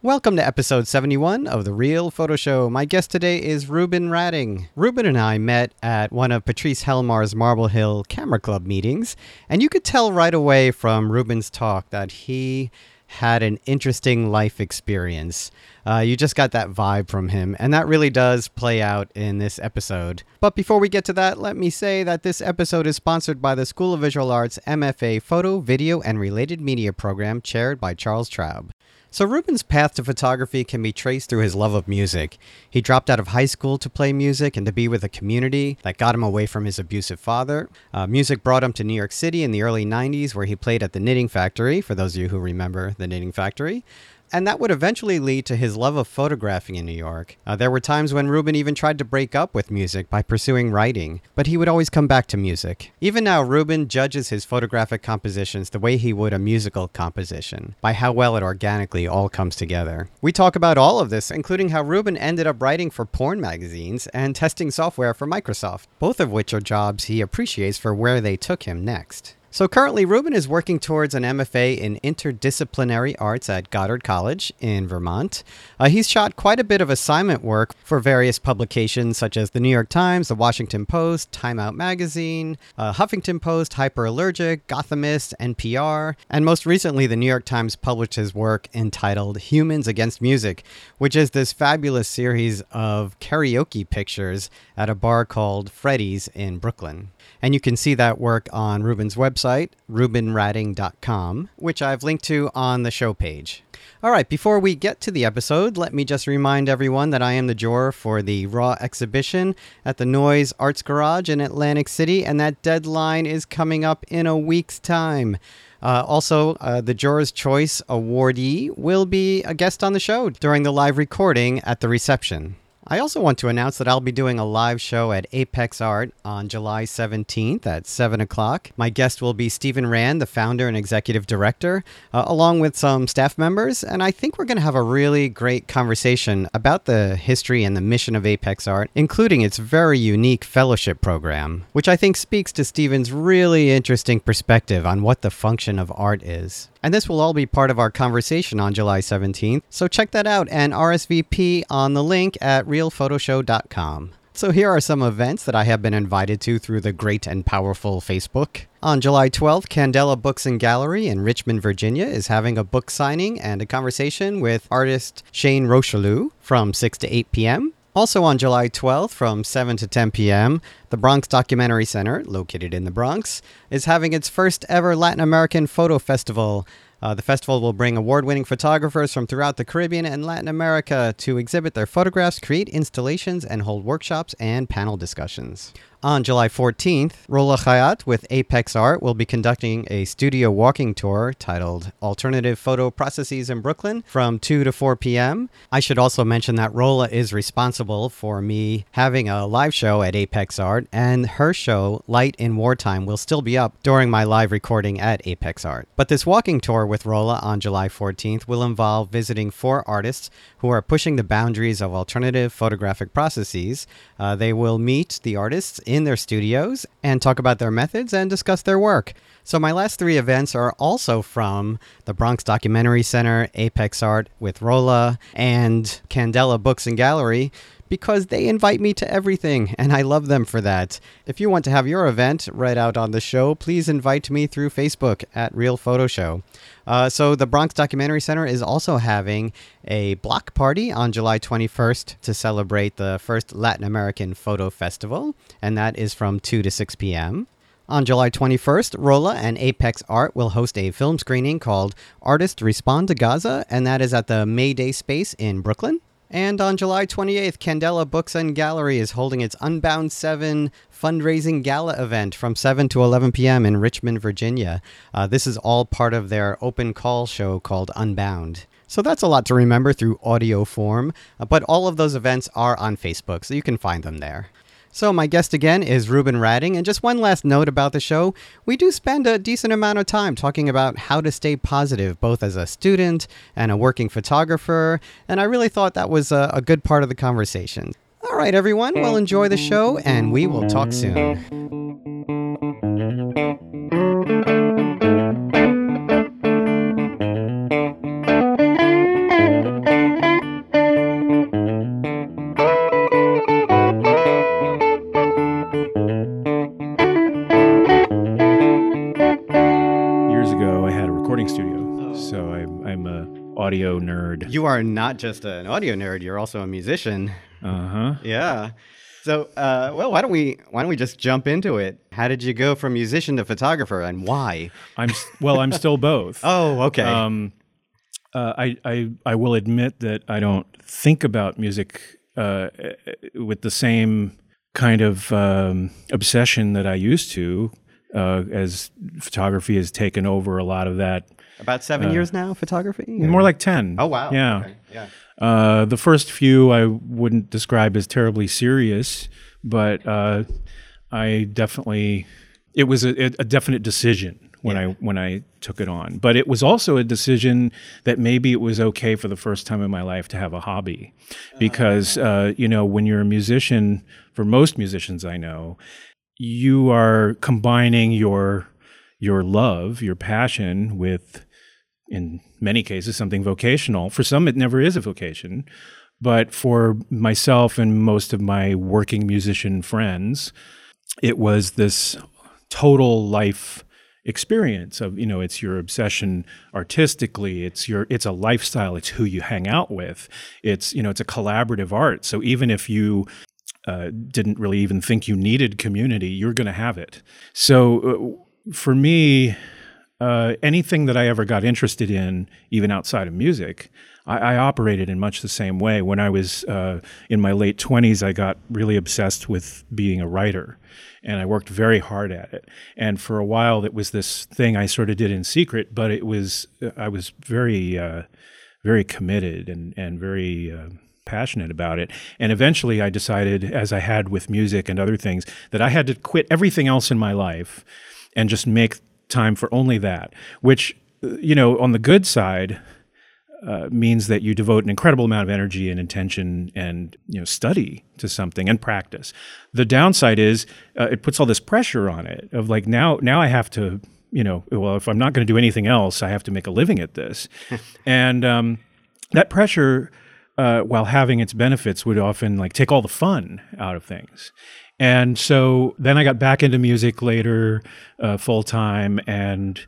Welcome to episode 71 of The Real Photo Show. My guest today is Ruben Radding. Ruben and I met at one of Patrice Helmar's Marble Hill Camera Club meetings, and you could tell right away from Ruben's talk that he had an interesting life experience. Uh, you just got that vibe from him, and that really does play out in this episode. But before we get to that, let me say that this episode is sponsored by the School of Visual Arts MFA Photo, Video, and Related Media program chaired by Charles Traub. So, Ruben's path to photography can be traced through his love of music. He dropped out of high school to play music and to be with a community that got him away from his abusive father. Uh, music brought him to New York City in the early 90s, where he played at the Knitting Factory, for those of you who remember the Knitting Factory. And that would eventually lead to his love of photographing in New York. Uh, there were times when Ruben even tried to break up with music by pursuing writing, but he would always come back to music. Even now, Ruben judges his photographic compositions the way he would a musical composition, by how well it organically all comes together. We talk about all of this, including how Ruben ended up writing for porn magazines and testing software for Microsoft, both of which are jobs he appreciates for where they took him next. So currently, Ruben is working towards an MFA in interdisciplinary arts at Goddard College in Vermont. Uh, he's shot quite a bit of assignment work for various publications such as the New York Times, the Washington Post, Time Out Magazine, uh, Huffington Post, Hyperallergic, Gothamist, NPR, and most recently, the New York Times published his work entitled Humans Against Music, which is this fabulous series of karaoke pictures at a bar called Freddy's in Brooklyn. And you can see that work on Ruben's website, rubenradding.com, which I've linked to on the show page. All right, before we get to the episode, let me just remind everyone that I am the juror for the Raw exhibition at the Noyes Arts Garage in Atlantic City, and that deadline is coming up in a week's time. Uh, also, uh, the Juror's Choice awardee will be a guest on the show during the live recording at the reception. I also want to announce that I'll be doing a live show at Apex Art on July 17th at 7 o'clock. My guest will be Steven Rand, the founder and executive director, uh, along with some staff members. And I think we're going to have a really great conversation about the history and the mission of Apex Art, including its very unique fellowship program, which I think speaks to Steven's really interesting perspective on what the function of art is. And this will all be part of our conversation on July 17th. So check that out and RSVP on the link at realphotoshow.com. So here are some events that I have been invited to through the great and powerful Facebook. On July 12th, Candela Books and Gallery in Richmond, Virginia is having a book signing and a conversation with artist Shane Rocheleau from 6 to 8 p.m. Also on July 12th from 7 to 10 p.m., the Bronx Documentary Center, located in the Bronx, is having its first ever Latin American Photo Festival. Uh, the festival will bring award winning photographers from throughout the Caribbean and Latin America to exhibit their photographs, create installations, and hold workshops and panel discussions. On July 14th, Rola Khayat with Apex Art will be conducting a studio walking tour titled Alternative Photo Processes in Brooklyn from 2 to 4 p.m. I should also mention that Rola is responsible for me having a live show at Apex Art, and her show, Light in Wartime, will still be up during my live recording at Apex Art. But this walking tour with Rola on July 14th will involve visiting four artists who are pushing the boundaries of alternative photographic processes. Uh, they will meet the artists in their studios and talk about their methods and discuss their work. So, my last three events are also from the Bronx Documentary Center, Apex Art with Rola, and Candela Books and Gallery because they invite me to everything, and I love them for that. If you want to have your event read out on the show, please invite me through Facebook at Real Photo Show. Uh, so, the Bronx Documentary Center is also having a block party on July 21st to celebrate the first Latin American Photo Festival, and that is from 2 to 6 p.m. On July 21st, Rola and Apex Art will host a film screening called Artists Respond to Gaza, and that is at the Mayday Space in Brooklyn. And on July 28th, Candela Books and Gallery is holding its Unbound 7 fundraising gala event from 7 to 11 p.m. in Richmond, Virginia. Uh, this is all part of their open call show called Unbound. So that's a lot to remember through audio form, uh, but all of those events are on Facebook, so you can find them there. So, my guest again is Ruben Radding. And just one last note about the show we do spend a decent amount of time talking about how to stay positive, both as a student and a working photographer. And I really thought that was a, a good part of the conversation. All right, everyone, well, enjoy the show, and we will talk soon. Audio nerd. You are not just an audio nerd; you're also a musician. Uh huh. Yeah. So, uh, well, why don't we why don't we just jump into it? How did you go from musician to photographer, and why? I'm well. I'm still both. Oh, okay. Um, uh, I, I I will admit that I don't think about music uh, with the same kind of um, obsession that I used to, uh, as photography has taken over a lot of that. About seven years now, photography. More like ten. Oh wow. Yeah. Okay, Yeah. Uh, the first few I wouldn't describe as terribly serious, but uh, I definitely it was a, a definite decision when I when I took it on. But it was also a decision that maybe it was okay for the first time in my life to have a hobby, because uh, you know when you're a musician, for most musicians I know, you are combining your your love, your passion with in many cases something vocational. For some, it never is a vocation. But for myself and most of my working musician friends, it was this total life experience of you know it's your obsession artistically. It's your it's a lifestyle. It's who you hang out with. It's you know it's a collaborative art. So even if you uh, didn't really even think you needed community you're going to have it. So uh, for me uh, anything that I ever got interested in, even outside of music, I, I operated in much the same way. When I was uh, in my late 20s, I got really obsessed with being a writer, and I worked very hard at it. And for a while, it was this thing I sort of did in secret, but it was I was very, uh, very committed and and very. Uh, passionate about it. And eventually I decided, as I had with music and other things, that I had to quit everything else in my life and just make time for only that, which, you know, on the good side, uh, means that you devote an incredible amount of energy and intention and you know study to something and practice. The downside is uh, it puts all this pressure on it of like now now I have to you know well if I'm not going to do anything else I have to make a living at this, and um, that pressure. Uh, while having its benefits would often like take all the fun out of things and so then I got back into music later, uh, full time, and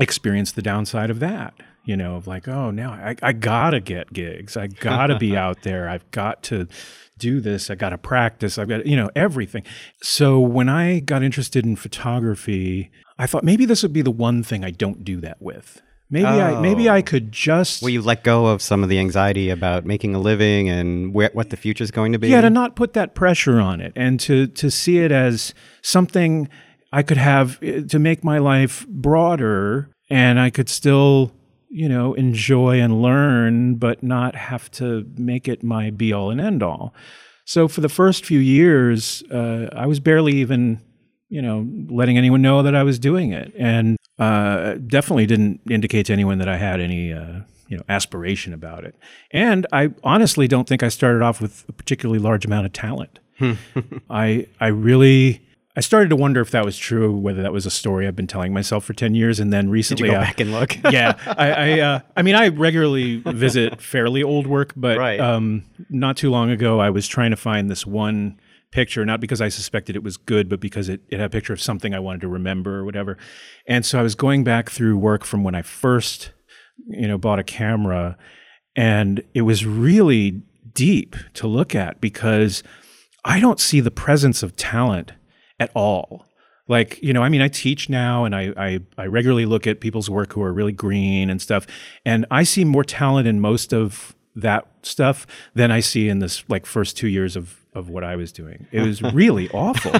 experienced the downside of that. You know, of like, oh, now I, I gotta get gigs. I gotta be out there. I've got to do this. I gotta practice. I've got, you know, everything. So when I got interested in photography, I thought maybe this would be the one thing I don't do that with. Maybe I maybe I could just Will you let go of some of the anxiety about making a living and where, what the future is going to be? Yeah, to not put that pressure on it and to to see it as something I could have eh, to make my life broader and I could still, you know, enjoy and learn but not have to make it my be all and end all. So for the first few years, uh, I was barely even, you know, letting anyone know that I was doing it, and uh, definitely didn't indicate to anyone that I had any, uh, you know, aspiration about it. And I honestly don't think I started off with a particularly large amount of talent. I I really I started to wonder if that was true, whether that was a story I've been telling myself for ten years, and then Did recently you go I- back and look? yeah, I I, uh, I mean I regularly visit fairly old work, but Right. um, not too long ago I was trying to find this one picture, not because I suspected it was good, but because it, it had a picture of something I wanted to remember or whatever. And so I was going back through work from when I first, you know, bought a camera, and it was really deep to look at because I don't see the presence of talent at all. Like, you know, I mean, I teach now and I, I, I regularly look at people's work who are really green and stuff. And I see more talent in most of that stuff than I see in this like first two years of, of what I was doing. It was really awful.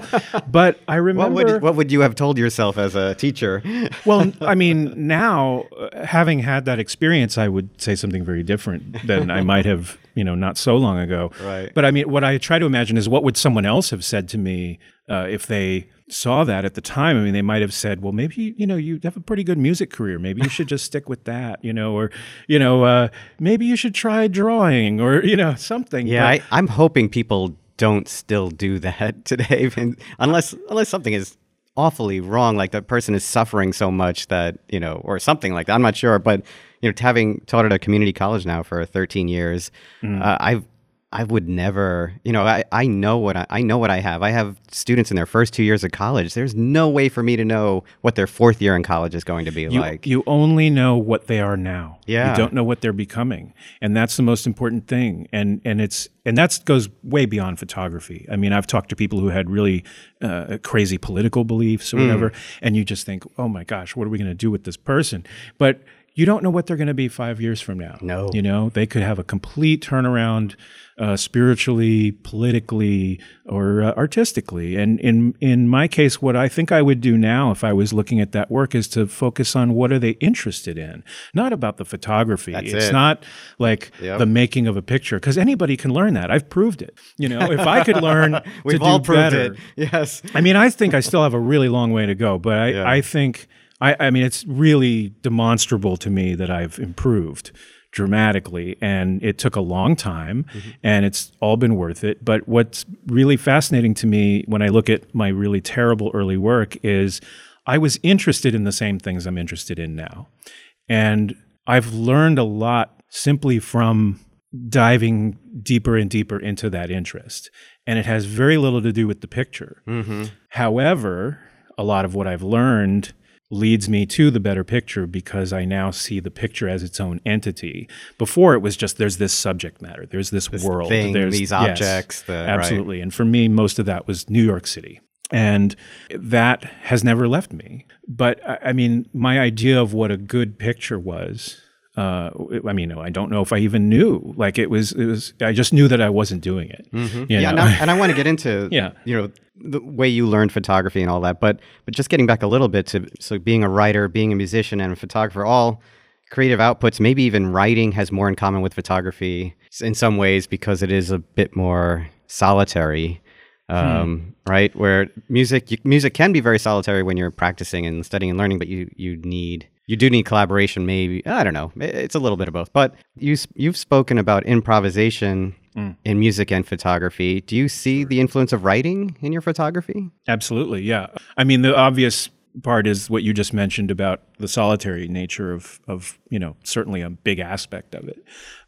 But I What remember would what would you have told yourself as a teacher? well, I mean, now uh, having had that experience, I would say something very different than I might have, you know, not so long ago. Right. But I mean, what I try to imagine is what would someone else have said to me uh, if they saw that at the time? I mean, they might have said, "Well, maybe you know you have a pretty good music career. Maybe you should just stick with that, you know, or you know, uh, maybe you should try drawing, or you know, something." Yeah, But- I, I'm hoping people don't still do that today, unless unless something is awfully wrong, like the person is suffering so much that you know, or something like that. I'm not sure, but you know, having taught at a community college now for 13 years, Mm. uh, I've I would never, you know, I, I know what I, I know what I have. I have students in their first two years of college. There's no way for me to know what their fourth year in college is going to be You, like. you only know what they are now. Yeah. You don't know what they're becoming. And that's the most important thing. And and it's and that goes way beyond photography. I mean, I've talked to people who had really uh, crazy political beliefs or Mm. whatever, and you just think, "Oh my gosh, what are we going to do with this person?" But you don't know what they're going to be 5 years from now. No. You know, they could have a complete turnaround uh, spiritually, politically, or uh, artistically. And in in my case, what I think I would do now, if I was looking at that work, is to focus on what are they interested in, not about the photography. That's it's it. not like Yep. the making of a picture, because anybody can learn that. I've proved it. You know, if I could learn to We've do all proved better, it. Yes. I mean, I think I still have a really long way to go, but I, Yeah. I think I, I mean it's really demonstrable to me that I've improved dramatically and it took a long time mm-hmm. and it's all been worth it. But what's really fascinating to me when i look at my really terrible early work is i was interested in the same things i'm interested in now. And i've learned a lot simply from diving deeper and deeper into that interest. And it has very little to do with the picture. Mm-hmm. However, a lot of what I've learned leads me to the better picture because I now see the picture as its own entity. Before it was just there's this subject matter, there's this, world, thing, there's these yes, objects, the- right. absolutely. And for me, most of that was New York City. And that has never left me. But I mean, my idea of what a good picture was, uh, I mean, I don't know if I even knew. Like it was, it was. I just knew that I wasn't doing it. Mm-hmm. Yeah, and I, and I want to get into Yeah. you know the way you learned photography and all that, but but just getting back a little bit to so being a writer, being a musician, and a photographer, all creative outputs. Maybe even writing has more in common with photography in some ways because it is a bit more solitary. Um, Right, where music you, music can be very solitary when you're practicing and studying and learning, but you you need you do need collaboration. Maybe I don't know. It's a little bit of both. But you you've spoken about improvisation mm. in music and photography. Do you see the influence of writing in your photography? Absolutely, yeah. I mean, the obvious part is what you just mentioned about the solitary nature of of you know certainly a big aspect of it.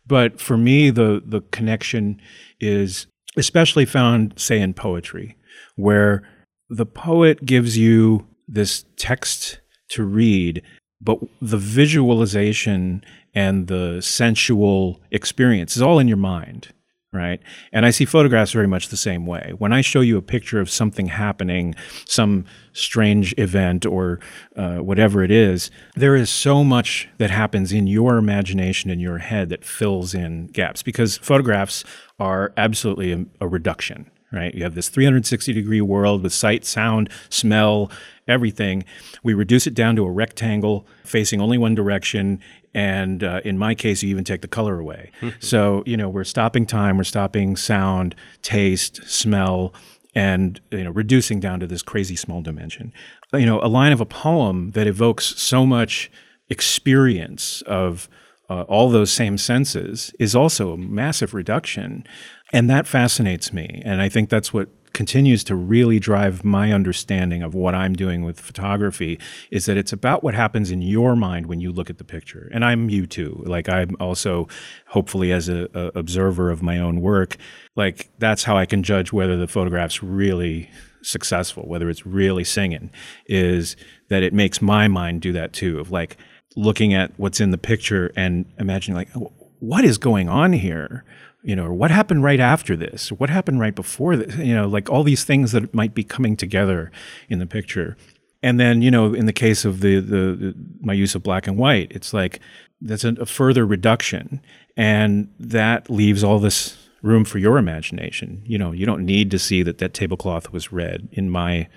But for me, the the connection is especially found, say, in poetry, where the poet gives you this text to read, but the visualization and the sensual experience is all in your mind right? And I see photographs very much the same way. When I show you a picture of something happening, some strange event or uh, whatever it is, there is so much that happens in your imagination in your head that fills in gaps because photographs are absolutely a, a reduction. Right, you have this 360 degree world with sight, sound, smell, everything. We reduce it down to a rectangle facing only one direction, and uh, in my case, you even take the color away. so you know we're stopping time, we're stopping sound, taste, smell, and you know reducing down to this crazy small dimension. You know, a line of a poem that evokes so much experience of uh, all those same senses is also a massive reduction. And that fascinates me. And I think that's what continues to really drive my understanding of what I'm doing with photography is that it's about what happens in your mind when you look at the picture. And I'm you too. Like I'm also hopefully as a, a observer of my own work, like that's how I can judge whether the photograph's really successful, whether it's really singing, is that it makes my mind do that too of like looking at what's in the picture and imagining like "Oh, what is going on here you know or what happened right after this? What happened right before this? You know like all these things that might be coming together in the picture. And then you know in the case of the the, the my use of black and white it's like that's a, a further reduction. And that leaves all this room for your imagination. You know you don't need to see that that tablecloth was red in my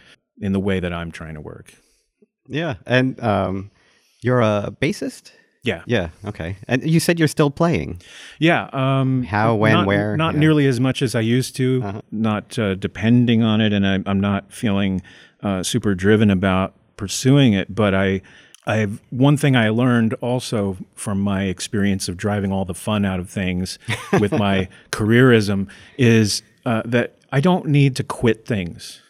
in the way that i'm trying to work. Yeah, and um, you're a bassist. Yeah Yeah. Okay. And you said you're still playing. Yeah. Um, How, when, not, where? Not Yeah. nearly as much as I used to. Uh-huh. Not uh, depending on it, and I, I'm not feeling uh, super driven about pursuing it. But I, I have one thing I learned also from my experience of driving all the fun out of things with my careerism is uh, that I don't need to quit things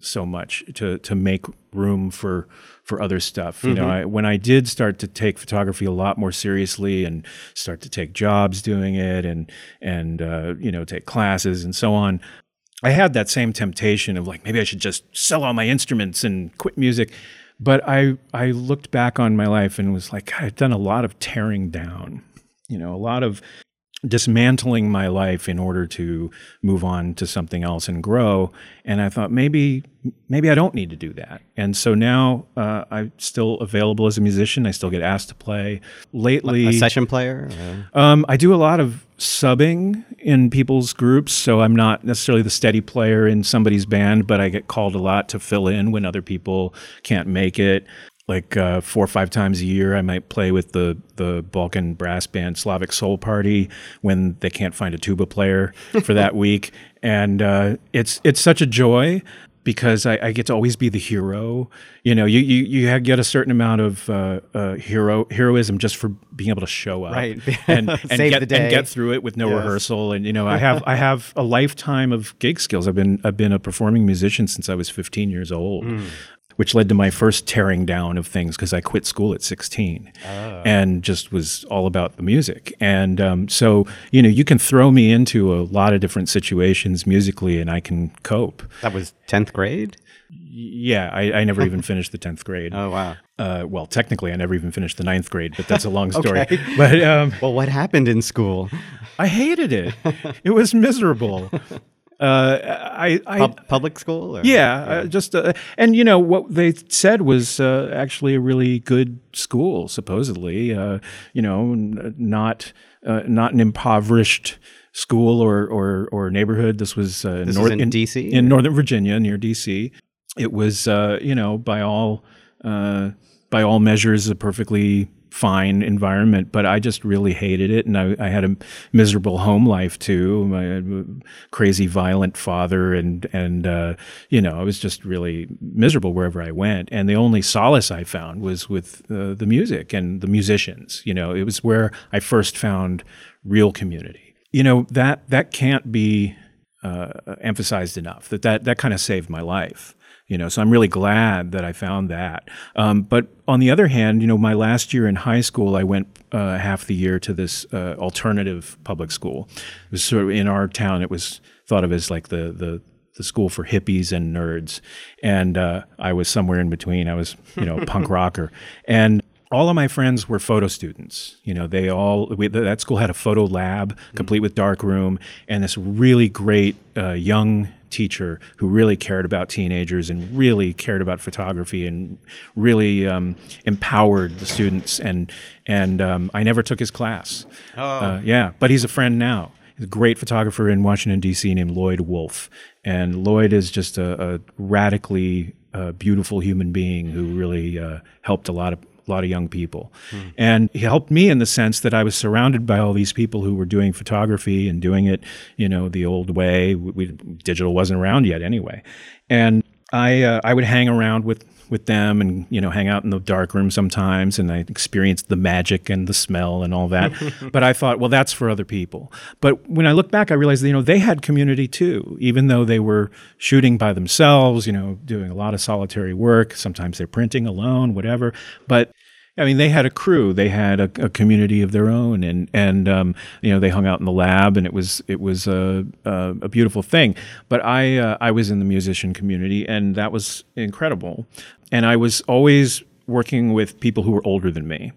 so much to to make room for for other stuff. You know, I, when I did start to take photography a lot more seriously and start to take jobs doing it and and uh, you know take classes and so on, I had that same temptation of like maybe I should just sell all my instruments and quit music. But I I looked back on my life and was like, God, I've done a lot of tearing down. You know, a lot of dismantling my life in order to move on to something else and grow. And I thought maybe maybe I don't need to do that. And so now uh, I'm still available as a musician. I still get asked to play. Lately, A session player? Uh, um, I do a lot of subbing in people's groups, so I'm not necessarily the steady player in somebody's band, but I get called a lot to fill in when other people can't make it. Like uh, four or five times a year, I might play with the the Balkan brass band Slavic Soul Party when they can't find a tuba player for that week, and uh, it's it's such a joy because I, I, get to always be the hero. You know, you you, you get a certain amount of uh, uh, hero heroism just for being able to show up Right. and, and get and get through it with no Yes. rehearsal. And you know, I have I have a lifetime of gig skills. I've been I've been a performing musician since I was 15 years old. Hmm. Which led to my first tearing down of things because I quit school at 16 Oh. and just was all about the music. And um, so, you know, you can throw me into a lot of different situations musically and I can cope. that was 10th grade? Yeah, I, I never even finished the 10th grade. Oh, wow. Uh, well, technically, I never even finished the ninth grade, but that's a long story. Okay. But um, Well, what happened in school? I hated it. it was miserable. Uh, I, I Pub- public school? Or? yeah, Uh, just uh, and you know what they said was uh, actually a really good school, supposedly. Uh, you know, n- not uh, not an impoverished school or or, or neighborhood. This was uh, This was in DC? in Northern Virginia, near DC. It was uh, you know by all uh, by all measures a perfectly fine environment, but I just really hated it, and I, I had a miserable home life too. Had a crazy, violent father, and and uh, you know I was just really miserable wherever I went. And the only solace I found was with uh, the music and the musicians. You know, it was where I first found real community. You know that that can't be uh, emphasized enough. That that that kind of saved my life. You know, so I'm really glad that I found that. Um, but on the other hand, you know, my last year in high school, I went uh, half the year to this uh, alternative public school. It was sort of in our town. It was thought of as like the the the school for hippies and nerds, and uh, I was somewhere in between. I was, you know, a punk rocker, and all of my friends were photo students. You know, they all we, that school had a photo lab complete with dark room and this really great uh, young teacher who really cared about teenagers and really cared about photography and really um, empowered the students. And and um, I never took his class. Uh, yeah, but he's a friend now. He's a great photographer in Washington D.C. named Lloyd Wolf, and Lloyd is just a, a radically uh, beautiful human being who really uh, helped a lot of a lot of young people. And he helped me in the sense that I was surrounded by all these people who were doing photography and doing it, you know, the old way. We, we, digital wasn't around yet anyway. And I uh, I would hang around with with them and you know hang out in the dark room sometimes and I experienced the magic and the smell and all that. But I thought well that's for other people. But when I look back I realized that, you know they had community too even though they were shooting by themselves you know doing a lot of solitary work sometimes they're printing alone whatever. But I mean, they had a crew. They had a, a community of their own, and and um, you know they hung out in the lab, and it was it was a a, a beautiful thing. But I uh, I was in the musician community, and that was incredible. And I was always working with people who were older than me,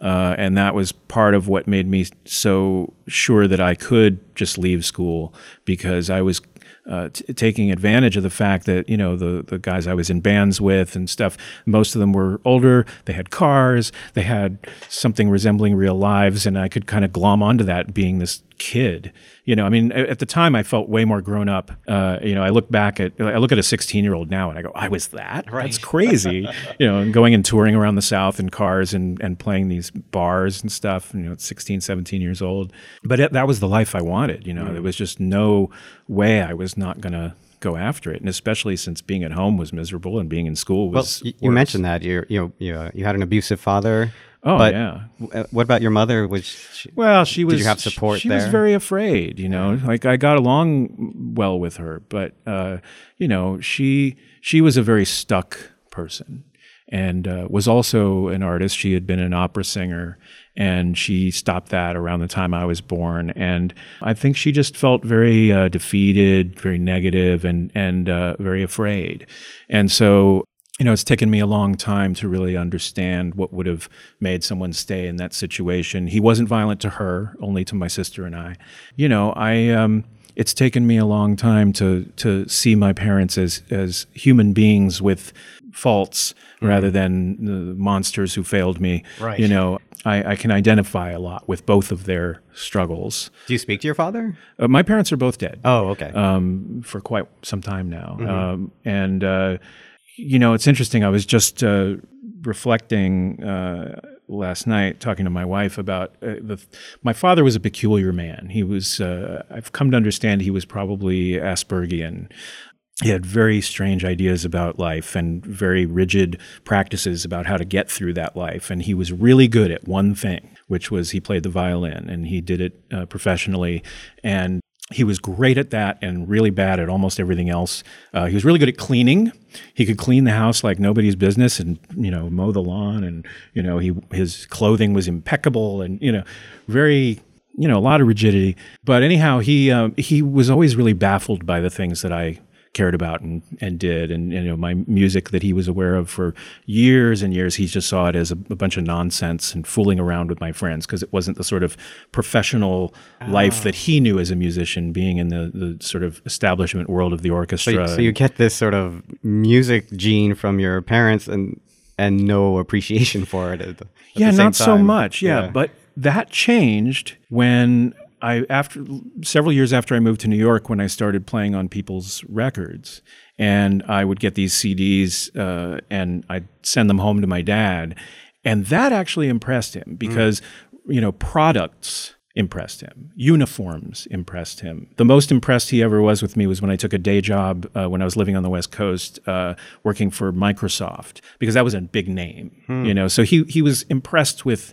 uh, and that was part of what made me so sure that I could just leave school because I was uh, t- taking advantage of the fact that you know the the guys I was in bands with and stuff. Most of them were older. They had cars. They had something resembling real lives, and I could kind of glom onto that being this kid. You know, I mean, at the time I felt way more grown up. Uh, you know, I look back at I look at a 16 year old now and I go, I was that. That's crazy. you know, and going and touring around the South in cars and and playing these bars and stuff. You know, at 16, 17 years old. But it, that was the life I wanted. You know, there was just no way I was not gonna go after it, and especially since being at home was miserable and being in school Well, was. y- you mentioned that you you know you, uh, you had an abusive father. Oh But- yeah. Uh, What about your mother? Was she, Well, she was. Did you have she- support She, was there? very afraid. You know, like I got along well with her, but uh, you know, she she was a very stuck person, and uh, was also an artist. She had been an opera singer, and she stopped that around the time I was born. And I think she just felt very uh, defeated, very negative, and and uh, very afraid. And so you know, it's taken me a long time to really understand what would have made someone stay in that situation. He wasn't violent to her, only to my sister and I. You know, I um, it's taken me a long time to to see my parents as as human beings with faults rather than the monsters who failed me. Right. You know, I, I can identify a lot with both of their struggles. do you speak to your father? Uh, my parents are both dead Oh, okay. um, for quite some time now. Um, and, uh, you know, it's interesting. I was just uh, reflecting uh, last night, talking to my wife about uh, the. My father was a peculiar man. He was. Uh, I've come to understand he was probably Aspergian. He had very strange ideas about life and very rigid practices about how to get through that life. And he was really good at one thing, which was he played the violin and he did it uh, professionally. And he was great at that and really bad at almost everything else. Uh, he was really good at cleaning. He could clean the house like nobody's business, and you know, mow the lawn, and you know, he his clothing was impeccable, and you know, very you know, a lot of rigidity. But anyhow, he um, he was always really baffled by the things that I cared about and, and did and, you know my music that he was aware of for years and years he just saw it as a, a bunch of nonsense and fooling around with my friends because it wasn't the sort of professional life that he knew as a musician being in the, the sort of establishment world of the so, orchestra you, so you get this sort of music gene from your parents and and no appreciation for it. At at yeah, not so time. much. Yeah, but that changed when I after several years after I moved to New York when I started playing on people's records, and I would get these CDs uh, and I'd send them home to my dad, and that actually impressed him because you know products impressed him. Uniforms impressed him. The most impressed he ever was with me was when I took a day job uh, when I was living on the West Coast, uh, working for Microsoft, because that was a big name, you know. So he he was impressed with,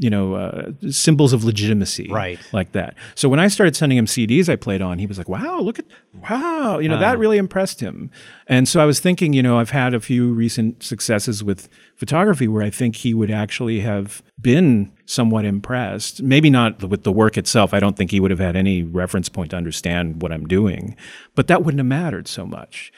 you know, uh, symbols of legitimacy, Right. like that. So when I started sending him CDs I played on, he was like, "Wow, look at wow," you know, that really impressed him. And so I was thinking, you know, I've had a few recent successes with photography where I think he would actually have been somewhat impressed. Maybe not with the work itself. I don't think he would have had any reference point to understand what I'm doing, but that wouldn't have mattered so much.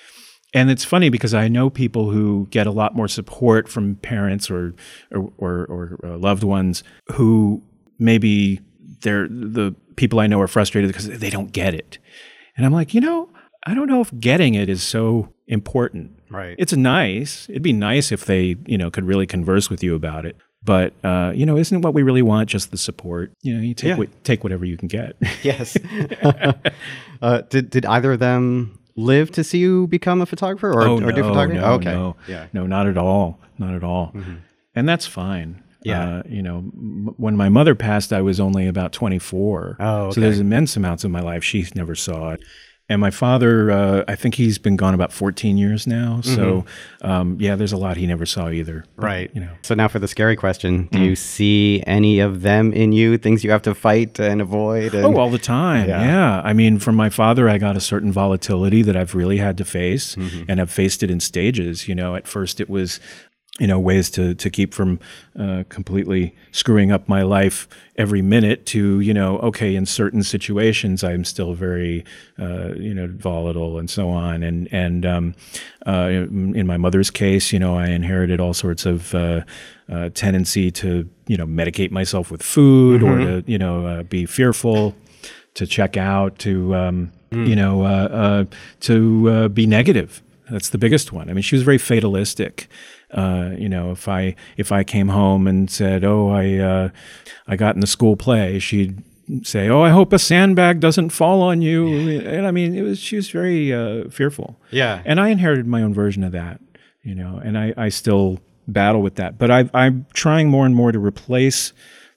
And it's funny because I know people who get a lot more support from parents or or, or, or uh, loved ones who maybe they're the people I know are frustrated because they don't get it. And I'm like, you know, I don't know if getting it is so important. Right. It's nice. It'd be nice if they, you know, could really converse with you about it. But uh, you know, isn't what we really want just the support? You know, you take Yeah. what, take whatever you can get. yes. uh, did did either of them live to see you become a photographer or, oh, or no, do photography? No, okay. no, Yeah. no, not at all, not at all. And that's fine. Yeah. Uh, you know, m- when my mother passed, I was only about 24. Oh, So there's immense amounts of my life she never saw it. And my father, uh, I think he's been gone about 14 years now. So, um, yeah, there's a lot he never saw either. But, Right. You know, So now for the scary question: Do you see any of them in you? Things you have to fight and avoid? And, Oh, all the time. Yeah. Yeah. I mean, from my father, I got a certain volatility that I've really had to face, and I've faced it in stages. You know, at first it was, you know, ways to to keep from uh, completely screwing up my life every minute. To you know, okay, in certain situations, I'm still very, uh, you know, volatile and so on. And and um, uh, in my mother's case, you know, I inherited all sorts of. Uh, uh, tendency to you know medicate myself with food or to you know uh, be fearful to check out to um, you know uh, uh, to uh, be negative that's the biggest one i mean she was very fatalistic uh, you know if i if i came home and said oh i uh, i got in the school play she'd say oh i hope a sandbag doesn't fall on you and i mean it was she was very uh, fearful Yeah. and I inherited my own version of that, you know, and I, I still battle with that. But I, I'm trying more and more to replace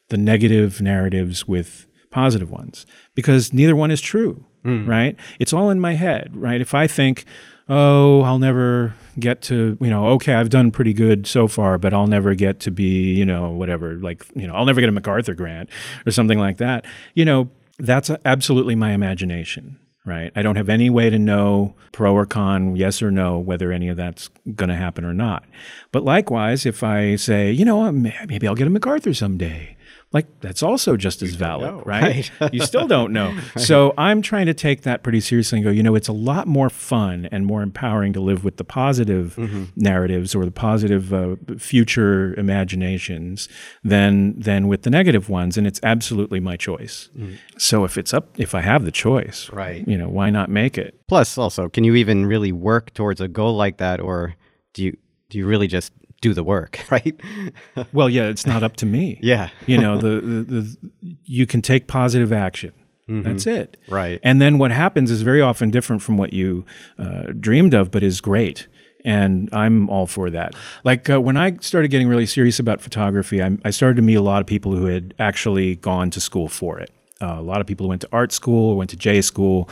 the negative narratives with positive ones because neither one is true, right? It's all in my head, right? If I think, oh, I'll never get to, you know, okay, I've done pretty good so far, but I'll never get to be, you know, whatever, like, you know, I'll never get a MacArthur grant or something like that. You know, that's absolutely my imagination, right? I don't have any way to know pro or con, yes or no, whether any of that's going to happen or not. But likewise, if I say, you know, maybe I'll get a MacArthur someday, like that's also just as valid, know, right? right. you still don't know. right. So I'm trying to take that pretty seriously and go, you know, it's a lot more fun and more empowering to live with the positive mm-hmm. narratives or the positive uh, future imaginations than than with the negative ones, and it's absolutely my choice. Mm. So if it's up, if I have the choice, right, you know, why not make it? Plus, also, can you even really work towards a goal like that, or do you do you really just do the work, right? well, yeah, it's not up to me. yeah. you know, the, the, the, you can take positive action. Mm-hmm. That's it. Right. And then what happens is very often different from what you uh, dreamed of, but is great. And I'm all for that. Like uh, when I started getting really serious about photography, I, I, started to meet a lot of people who had actually gone to school for it. Uh, a lot of people who went to art school, went to J school,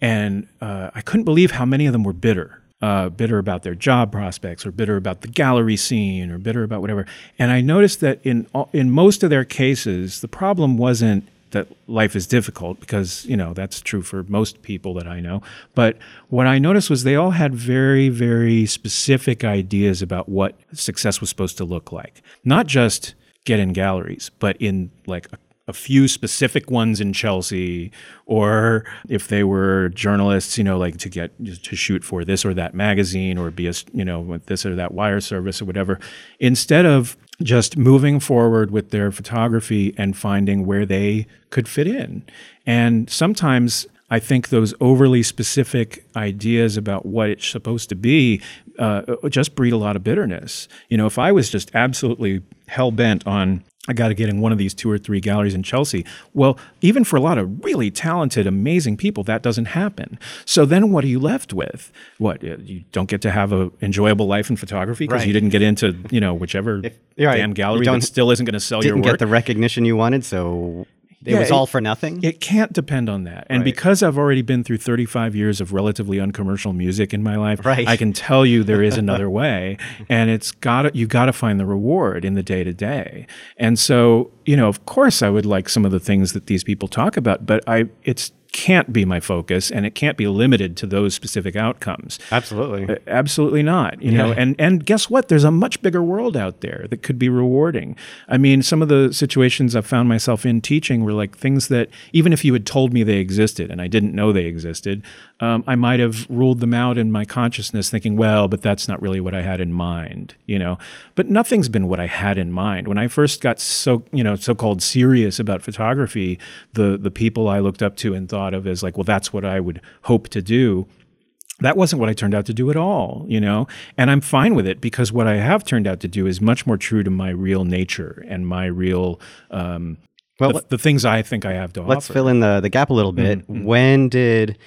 and uh, I couldn't believe how many of them were bitter uh, bitter about their job prospects or bitter about the gallery scene or bitter about whatever. And I noticed that in in most of their cases, the problem wasn't that life is difficult because you know that's true for most people that I know. But what I noticed was they all had very very specific ideas about what success was supposed to look like, not just get in galleries, but in like a a few specific ones in Chelsea, or if they were journalists, you know, like to get to shoot for this or that magazine or be a, you know, with this or that wire service or whatever, instead of just moving forward with their photography and finding where they could fit in. And sometimes I think those overly specific ideas about what it's supposed to be uh, just breed a lot of bitterness. You know, if I was just absolutely hell bent on I got to get in one of these two or three galleries in Chelsea. Well, even for a lot of really talented, amazing people, that doesn't happen. So then what are you left with? What, uh, you don't get to have an enjoyable life in photography because right. you didn't get into, you know, whichever if, right. damn gallery that still isn't going to sell your work? Didn't get the recognition you wanted, so it yeah, was all for nothing? It can't depend on that. And right. because I've already been through 35 years of relatively uncommercial music in my life, right. I can tell you there is another way. And it's got you got to find the reward in the day to day. And so, you know, of course I would like some of the things that these people talk about, but I it's can't be my focus and it can't be limited to those specific outcomes. Absolutely. Uh, absolutely not. You yeah. know, and and guess what? There's a much bigger world out there that could be rewarding. I mean, some of the situations I've found myself in teaching were like things that even if you had told me they existed and I didn't know they existed, um, I might have ruled them out in my consciousness, thinking, well, but that's not really what I had in mind, you know. But nothing's been what I had in mind. When I first got so, you know, so-called serious about photography, the the people I looked up to and thought of as like, well, that's what I would hope to do. That wasn't what I turned out to do at all, you know? And I'm fine with it because what I have turned out to do is much more true to my real nature and my real um, well, the, the, things I think I have to let's offer. Let's fill in the, the gap a little bit. Mm-hmm. When did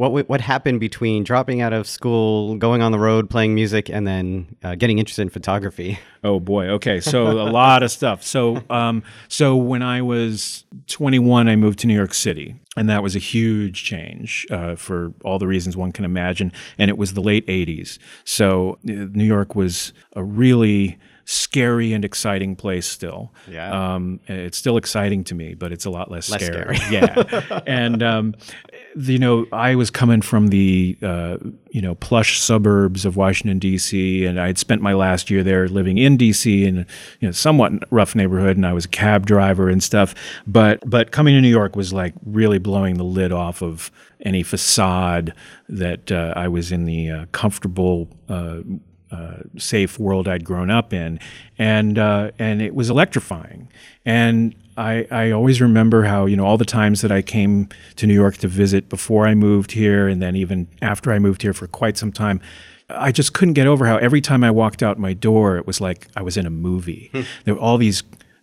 what what happened between dropping out of school, going on the road, playing music, and then uh, getting interested in photography? Oh boy. Okay, so a lot of stuff. So um, so when I was 21, I moved to New York City, and that was a huge change uh, for all the reasons one can imagine. And it was the late 80s, so uh, New York was a really scary and exciting place still. Yeah. Um, it's still exciting to me, but it's a lot less, less scary. scary. yeah. And, um, you know, I was coming from the, uh, you know, plush suburbs of Washington, D.C., and I had spent my last year there living in D.C. in, you know, somewhat rough neighborhood, and I was a cab driver and stuff. But, but coming to New York was like really blowing the lid off of any facade that uh, I was in the uh, comfortable, uh, safe world I'd grown up in, and uh, and it was electrifying. And I, I always remember how you know all the times that I came to New York to visit before I moved here, and then even after I moved here for quite some time. I just couldn't get over how every time I walked out my door, it was like I was in a movie. Hmm. There were all these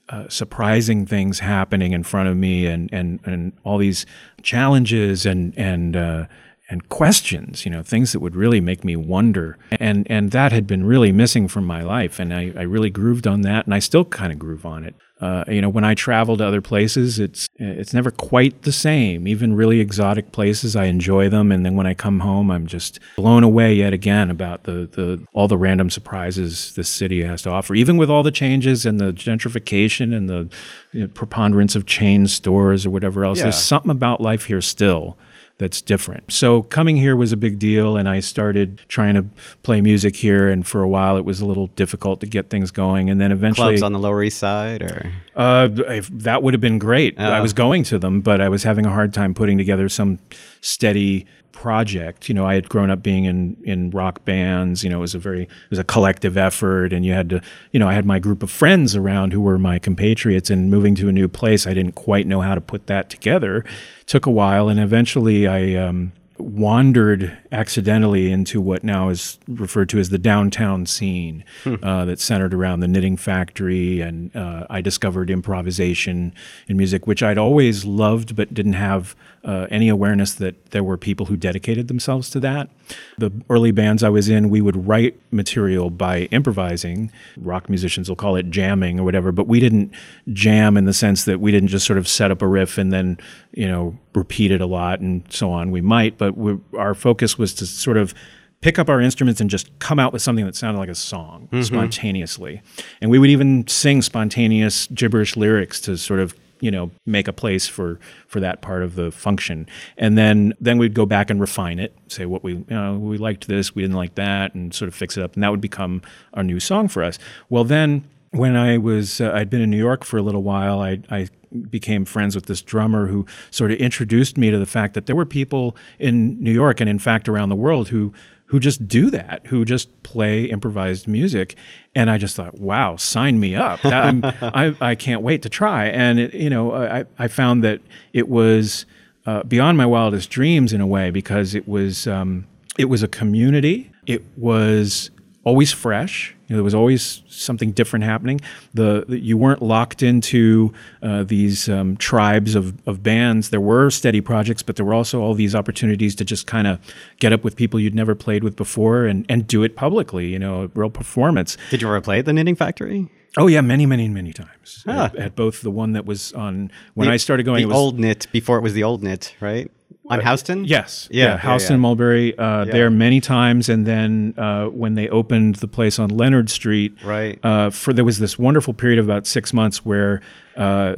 uh, surprising things happening in front of me, and and and all these challenges and and uh, and questions, you know, things that would really make me wonder. And and that had been really missing from my life. And I, I really grooved on that and I still kind of groove on it. Uh, you know, when I travel to other places, it's it's never quite the same. Even really exotic places, I enjoy them, and then when I come home, I'm just blown away yet again about the, the all the random surprises this city has to offer. Even with all the changes and the gentrification and the you know, preponderance of chain stores or whatever else, Yeah. there's something about life here still that's different. So coming here was a big deal, and I started trying to play music here. And for a while, it was a little difficult to get things going. And then eventually, Clubs on the Lower East Side, or uh, that would have been great. I Oh. was going to them, but I was having a hard time putting together some steady project. You know, I had grown up being in in rock bands. You know, it was a very it was a collective effort, and you had to. You know, I had my group of friends around who were my compatriots, and moving to a new place, I didn't quite know how to put that together. took a while, and eventually, I. Um, wandered accidentally into what now is referred to as the downtown scene uh, that's centered around the knitting factory and uh, i discovered improvisation in music which i'd always loved but didn't have uh, any awareness that there were people who dedicated themselves to that. The early bands i was in we would write material by improvising. Rock musicians will call it jamming or whatever but we didn't jam in the sense that we didn't just sort of set up a riff and then you know repeat it a lot and so on. We might but we, our focus was to sort of pick up our instruments and just come out with something that sounded like a song spontaneously. And we would even sing spontaneous gibberish lyrics to sort of you know make a place for for that part of the function. And then then we'd go back and refine it say what we you know we liked this we didn't like that and sort of fix it up. And that would become our new song for us. Well then when I was uh, I'd been in New York for a little while, I, I became friends with this drummer who sort of introduced me to the fact that there were people in New York and in fact around the world who who just do that, who just play improvised music, and I just thought, wow, sign me up! I I can't wait to try. And it, you know, I I found that it was uh, beyond my wildest dreams in a way because it was um, it was a community. It was always fresh. You know, there was always something different happening. The, the- you weren't locked into uh, these um, tribes of, of bands. There were steady projects, but there were also all these opportunities to just kind of get up with people you'd never played with before and, and do it publicly. You know, a real performance. did you ever play at the Knitting Factory? Oh yeah, many, many, many times Ah. at, at both the one that was on when I started going. the it was, old knit before it was the old knit, right? On Houston? Yes. Yeah, Yeah. yeah, Houston, yeah. Mulberry, uh, there many times. And then uh, when they opened the place on Leonard Street, Right. uh, for there was this wonderful period of about six months where uh,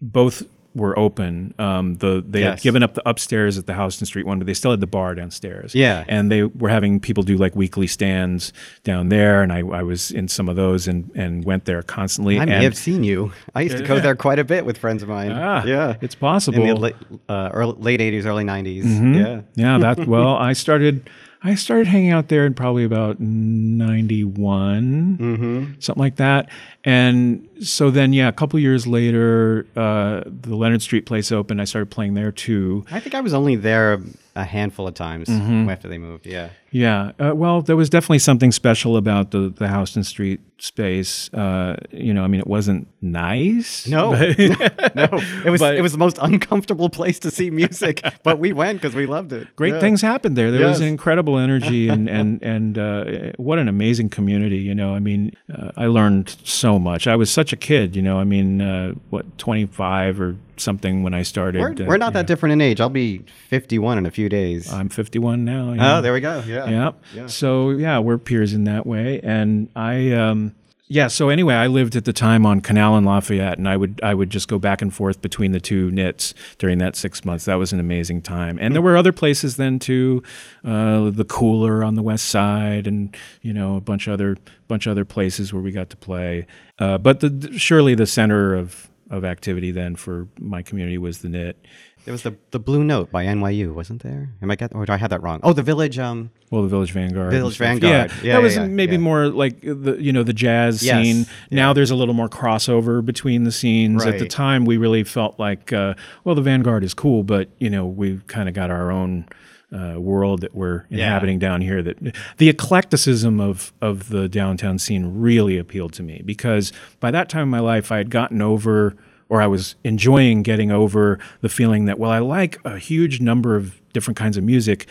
both were open. Um, the they Yes. had given up the upstairs at the Houston Street one, but they still had the bar downstairs. Yeah. and they were having people do like weekly stands down there, and I, I was in some of those and and went there constantly. I may and, have seen you. I used to go there quite a bit with friends of mine. Ah, yeah. it's possible. in the late, uh, early, late 80s, early 90s. Mm-hmm. Yeah. Yeah, that well, I started I started hanging out there in probably about 91, Mm-hmm. something like that. And so then, yeah, a couple years later, uh, the Leonard Street place opened. I started playing there too. I think I was only there a handful of times Mm-hmm. after they moved. Yeah. Yeah, uh, well, there was definitely something special about the the Houston Street space. Uh, you know, I mean, it wasn't nice. No. but- No, it was But- it was the most uncomfortable place to see music, but we went because we loved it. great Yeah. things happened there. There was Yes. incredible energy and and and uh, what an amazing community. You know, I mean, uh, I learned so much. I was such a kid. You know, I mean, uh, what twenty five or something when I started. We're, uh, we're not that different in age. I'll be 51 in a few days. I'm fifty one now. yeah. oh, there we go. Yeah. yeah. Yeah. So yeah, we're peers in that way. And I, um, yeah. So anyway, I lived at the time on Canal and Lafayette, and I would I would just go back and forth between the two knits during that six months. That was an amazing time. And there were other places then too, uh, the Cooler on the west side, and you know a bunch of other bunch of other places where we got to play. Uh, but the, surely the center of of activity then for my community was the knit. There was the the Blue Note by NYU, wasn't there? Am I get or do I have that wrong? Oh, the Village. Um, Well, the Village Vanguard. Village. Vanguard. Yeah, Yeah, that yeah, was yeah, maybe more like the you know the jazz Yes, scene. Now there's a little more crossover between the scenes. At the time, we really felt like, uh, well, the Vanguard is cool, but you know we've kind of got our own. Uh, world that we're inhabiting down here that the eclecticism of of the downtown scene really appealed to me because by that time in my life I had gotten over or I was enjoying getting over the feeling that, well, I like a huge number of different kinds of music,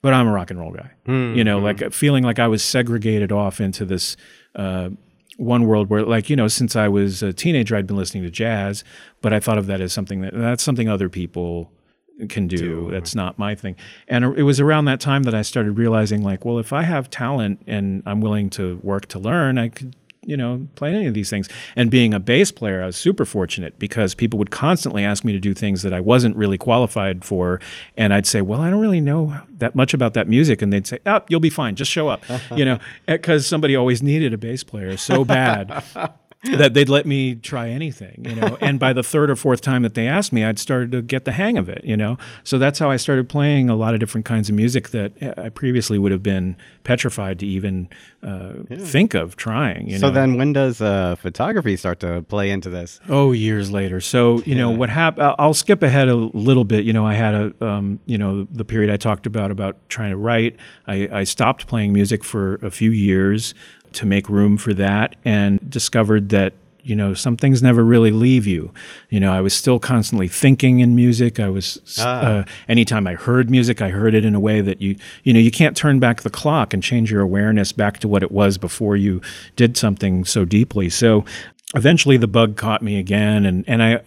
but I'm a rock and roll guy. You know, like feeling like I was segregated off into this uh, one world where, like, you know, since I was a teenager, I'd been listening to jazz, but I thought of that as something that that's something other people can do. That's not my thing. And it was around that time that I started realizing, like, well, if I have talent and I'm willing to work to learn, I could you know, play any of these things. And being a bass player, I was super fortunate because people would constantly ask me to do things that I wasn't really qualified for. And I'd say, well, I don't really know that much about that music. And they'd say, oh, you'll be fine. Just show up, you know, because somebody always needed a bass player so bad. that they'd let me try anything, you know. And by the third or fourth time that they asked me, I'd started to get the hang of it, you know. So that's how I started playing a lot of different kinds of music that I previously would have been petrified to even uh, think of trying. You So know? then, when does uh, photography start to play into this? Oh, years later. So you know what happened? I'll skip ahead a little bit. You know, I had a um, you know the period I talked about about trying to write. I, I stopped playing music for a few years to make room for that, and discovered that you know some things never really leave you. You know, I was still constantly thinking in music. I was uh, anytime I heard music, I heard it in a way that you you know you can't turn back the clock and change your awareness back to what it was before you did something so deeply. So eventually the bug caught me again and and I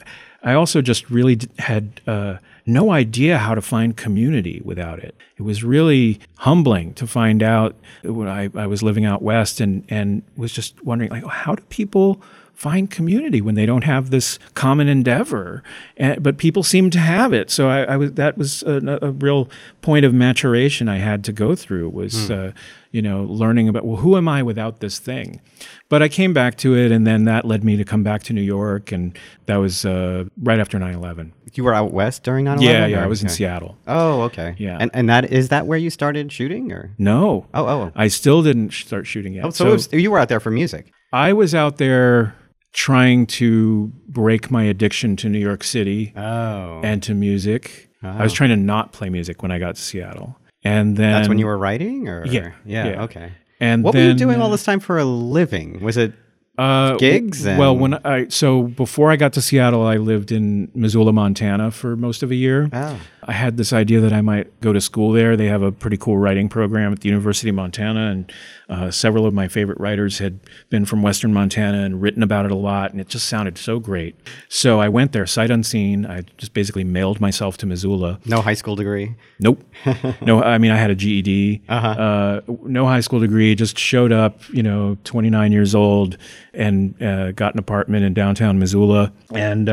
I also just really d- had uh, no idea how to find community without it. It was really humbling to find out when I, I was living out west and and was just wondering like how do people find community when they don't have this common endeavor? And, but people seem to have it. So I, I was that was a, a real point of maturation I had to go through was uh, you know learning about well who am I without this thing but I came back to it and then that led me to come back to New York and that was uh, right after 9-11 You were out west during 9 yeah yeah I was in Seattle Oh, okay. Yeah. And, and that is that where you started shooting? or? no Oh, oh. I still didn't start shooting yet Oh, so, it was, you were out there for music. I was out there trying to break my addiction to New York City Oh. and to music. I was trying to not play music when I got to Seattle. And then That's when you were writing? or Yeah, Yeah, yeah. okay. And What were you doing all this time for a living? Was it uh, gigs Well, when I so before I got to Seattle, I lived in Missoula, Montana for most of a year. Oh. I had this idea that I might go to school there. They have a pretty cool writing program at the University of Montana, and uh, several of my favorite writers had been from Western Montana and written about it a lot, and it just sounded so great. So I went there, sight unseen. I just basically mailed myself to Missoula. no high school degree? Nope. no, I mean, I had a GED, uh no high school degree, just showed up, you know, 29 years old and uh, got an apartment in downtown Missoula. And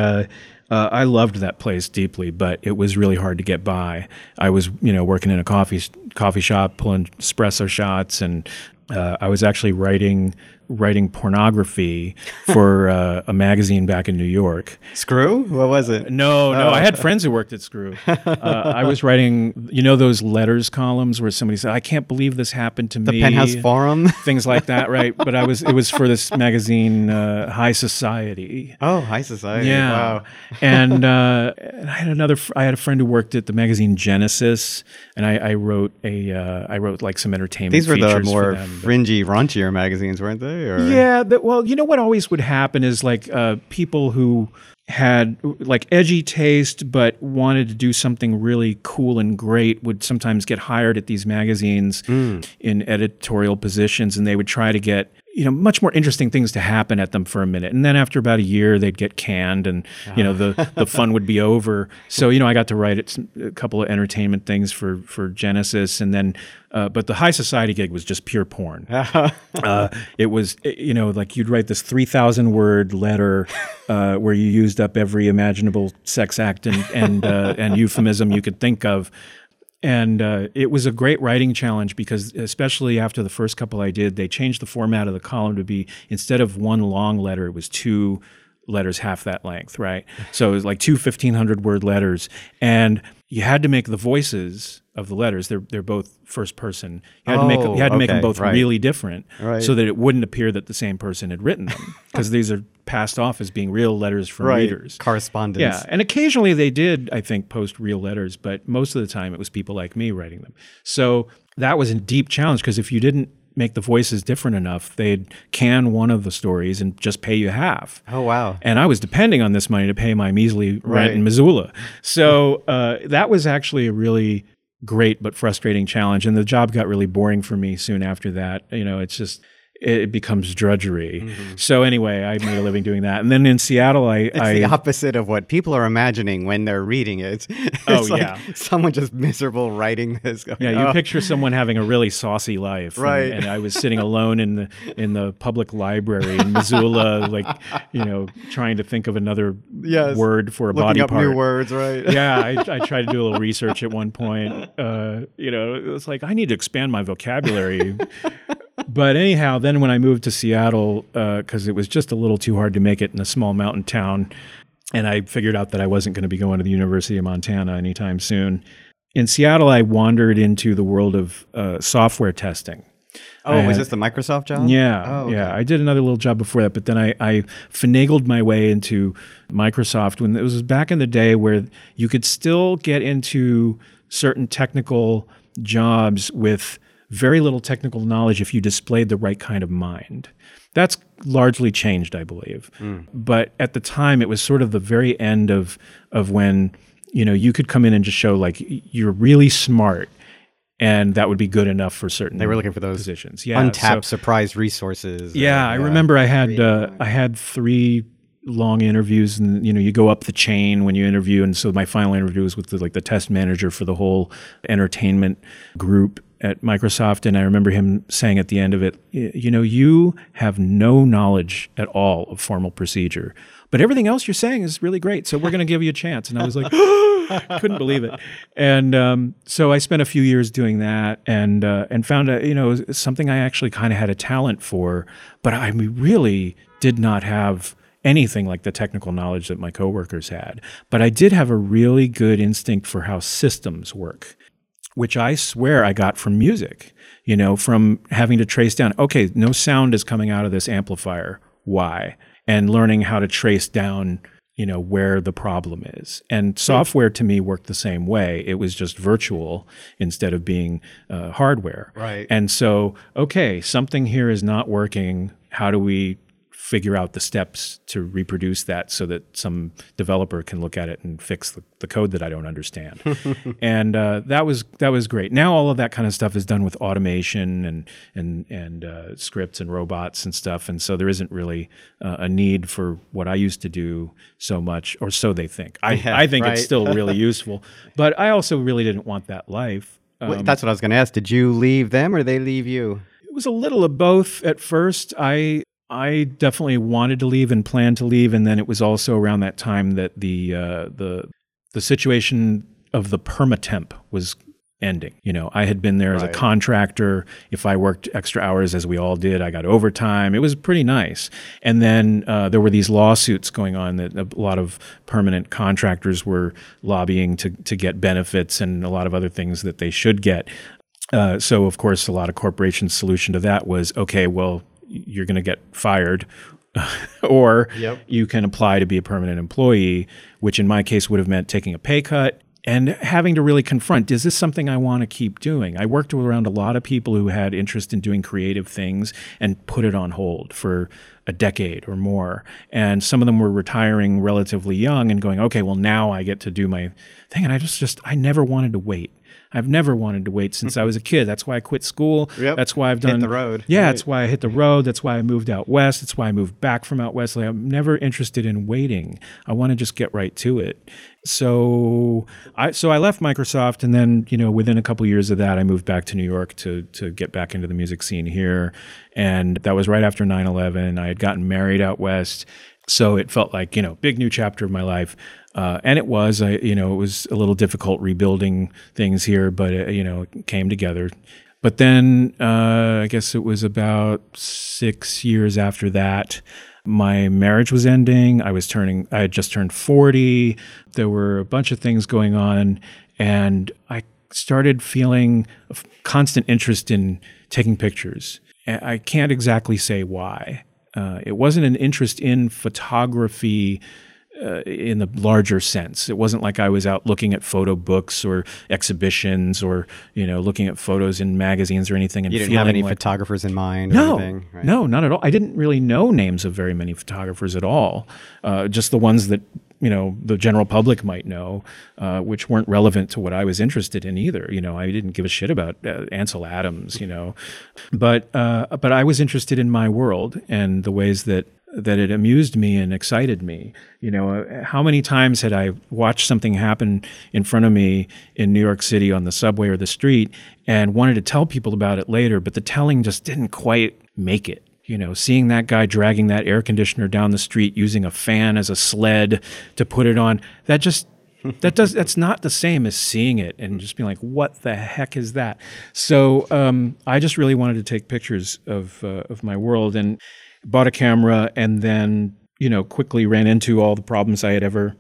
uh, I loved that place deeply, but it was really hard to get by. I was, you know, working in a coffee coffee shop, pulling espresso shots, and uh, I was actually writing writing pornography for uh, a magazine back in New York. Screw? What was it? No, no. I had friends who worked at Screw. Uh, I was writing, you know, those letters columns where somebody said, "I can't believe this happened to The me." The Penthouse Forum? things like that, right? But I was, it was for this magazine, uh, High Society. oh, high society. Yeah, Wow. and, uh, and I had another. I had a friend who worked at the magazine Genesis, and I, I wrote a. I Uh, wrote like some entertainment. These were the more them, fringy, raunchier magazines, weren't they? Or? yeah, that, well, you know what always would happen is like uh, people who had like edgy taste but wanted to do something really cool and great would sometimes get hired at these magazines in editorial positions and they would try to get you know much more interesting things to happen at them for a minute. And then after about a year they'd get canned and you know the the fun would be over. So you know I got to write it, a couple of entertainment things for for Genesis. And then uh, but the high society gig was just pure porn. Uh, it was you know like you'd write this 3000 word letter uh, where you used up every imaginable sex act and and, uh, and euphemism you could think of and uh, it was a great writing challenge because especially after the first couple i did they changed the format of the column to be instead of one long letter it was two letters half that length right? So it was like two 1500 word letters. And you had to make the voices of the letters they're, they're both first person you had to make Oh, you had to make them both right. really different Right. so that it wouldn't appear that the same person had written them because these are passed off as being real letters from Right. readers Correspondence. yeah, and occasionally they did, I think, post real letters, but most of the time it was people like me writing them. So that was a deep challenge because if you didn't make the voices different enough, they'd can one of the stories and just pay you half. Oh wow! And I was depending on this money to pay my measly rent Right. in Missoula. So uh, that was actually a really great but frustrating challenge. And the job got really boring for me soon after that. You know, it's just it becomes drudgery. Mm-hmm. So anyway, I made a living doing that. And then in Seattle, I, It's I the opposite of what people are imagining when they're reading it. Oh, like yeah. someone just miserable writing this. Going, Yeah, you "Oh, picture someone having a really saucy life, and- Right. And, I was sitting alone in the in the public library in Missoula, like you know, trying to think of another Yes. word for a looking body up part. new words, right? yeah, I, I tried to do a little research at one point. Uh, you know, it was like I need to expand my vocabulary. But anyhow, then when I moved to Seattle, because it was just a little too hard to make it in a small mountain town, and I figured out that I wasn't going to be going to the University of Montana anytime soon. In Seattle, I wandered into the world of uh, software testing. Oh, I was this the Microsoft job? Yeah, Oh, okay. yeah. I did another little job before that, but then I, I finagled my way into Microsoft when it was back in the day where you could still get into certain technical jobs with very little technical knowledge if you displayed the right kind of mind. That's largely changed, I believe. But at the time, it was sort of the very end of of when you know you could come in and just show like you're really smart, and that would be good enough for certain. They were looking for those positions. Yeah, untapped so- surprise resources. yeah, or- I remember I had uh, I had three long interviews, and you know you go up the chain when you interview, and so my final interview was with the, like the test manager for the whole entertainment group at Microsoft, and I remember him saying at the end of it, you know, you have no knowledge at all of formal procedure, but everything else you're saying is really great, so we're going to give you a chance. And I was like, couldn't believe it. And um, so I spent a few years doing that, and uh, and found a you know something I actually kind of had a talent for, but I really did not have anything like the technical knowledge that my coworkers had. But I did have a really good instinct for how systems work which I swear I got from music, you know, from having to trace down, okay, no sound is coming out of this amplifier. Why? And learning how to trace down, you know, where the problem is. And software to me worked the same way. It was just virtual instead of being uh, hardware. Right. And so, okay, something here is not working. How do we figure out the steps to reproduce that so that some developer can look at it and fix the, the code that I don't understand. and uh, that was that was great. Now all of that kind of stuff is done with automation and and and uh, scripts and robots and stuff, and so there isn't really uh, a need for what I used to do so much, or so they think. I Yeah, I think right. it's still really useful, but I also really didn't want that life. Um, that's what I was going to ask. Did you leave them or they leave you? it was a little of both at first. I I definitely wanted to leave and planned to leave, and then it was also around that time that the uh, the the situation of the permatemp was ending. You know, I had been there as a contractor. If I worked extra hours, as we all did, I got overtime. It was pretty nice. And then uh, there were these lawsuits going on that a lot of permanent contractors were lobbying to to get benefits and a lot of other things that they should get. Uh, so, of course, a lot of corporations' solution to that was okay, well, you're going to get fired, or Yep. you can apply to be a permanent employee, which in my case would have meant taking a pay cut and having to really confront is this something I want to keep doing? I worked around a lot of people who had interest in doing creative things and put it on hold for a decade or more. And some of them were retiring relatively young and going, okay, well, now I get to do my thing. And I just, just, I never wanted to wait. I've never wanted to wait since I was a kid. That's why I quit school. Yep. That's why I've Hit done the road. Yeah, Right. that's why I hit the road. That's why I moved out west. That's why I moved back from out west. Like, I'm never interested in waiting. I want to just get right to it. So I so I left Microsoft, and then you know within a couple years of that, I moved back to New York to to get back into the music scene here, and that was right after 9/11. I had gotten married out west, so it felt like you know big new chapter of my life. Uh, and it was, I, you know, it was a little difficult rebuilding things here, but uh, you know, it came together. But then uh, I guess it was about six years after that, my marriage was ending. I was turning, I had just turned 40. There were a bunch of things going on. And I started feeling a constant interest in taking pictures. I can't exactly say why. Uh, it wasn't an interest in photography uh, in the larger sense. It wasn't like I was out looking at photo books or exhibitions or you know looking at photos in magazines or anything. And You didn't have any like, photographers in mind or no, anything? right? no, not at all. I didn't really know names of very many photographers at all. Uh, just the ones that you know the general public might know, uh, which weren't relevant to what I was interested in either. You know, I didn't give a shit about uh, Ansel Adams. You know, but uh, but I was interested in my world and the ways that that it amused me and excited me. You know, how many times had I watched something happen in front of me in New York City on the subway or the street and wanted to tell people about it later, but the telling just didn't quite make it. You know, seeing that guy dragging that air conditioner down the street using a fan as a sled to put it on, that just that does that's not the same as seeing it and just being like what the heck is that so um, i just really wanted to take pictures of uh, of my world and bought a camera and then you know quickly ran into all the problems i had ever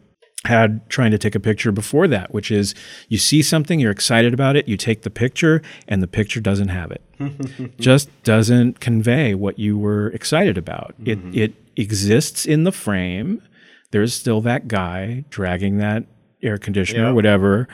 had trying to take a picture before that which is you see something you're excited about it you take the picture and the picture doesn't have it just doesn't convey what you were excited about it mm-hmm. it exists in the frame there's still that guy dragging that air conditioner, Yeah. whatever,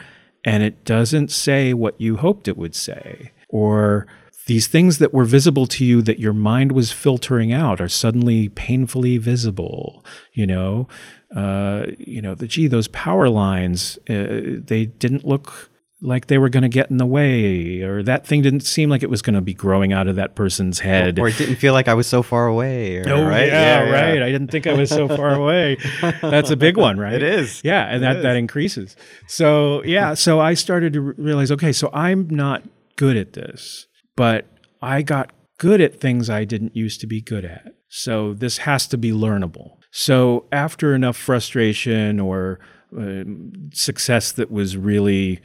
and it doesn't say what you hoped it would say. Or these things that were visible to you that your mind was filtering out are suddenly painfully visible. You know, uh, you know, the gee, those power lines, uh, they didn't look like they were going to get in the way, or that thing didn't seem like it was going to be growing out of that person's head. Or it didn't feel like I was so far away. Or, Oh, right? yeah, right. I didn't think I was so far away. That's a big one, right? It is. Yeah, and that, that increases. So, yeah, so I started to realize okay, so I'm not good at this, but I got good at things I didn't used to be good at. So, this has to be learnable. So, after enough frustration or um, success that was really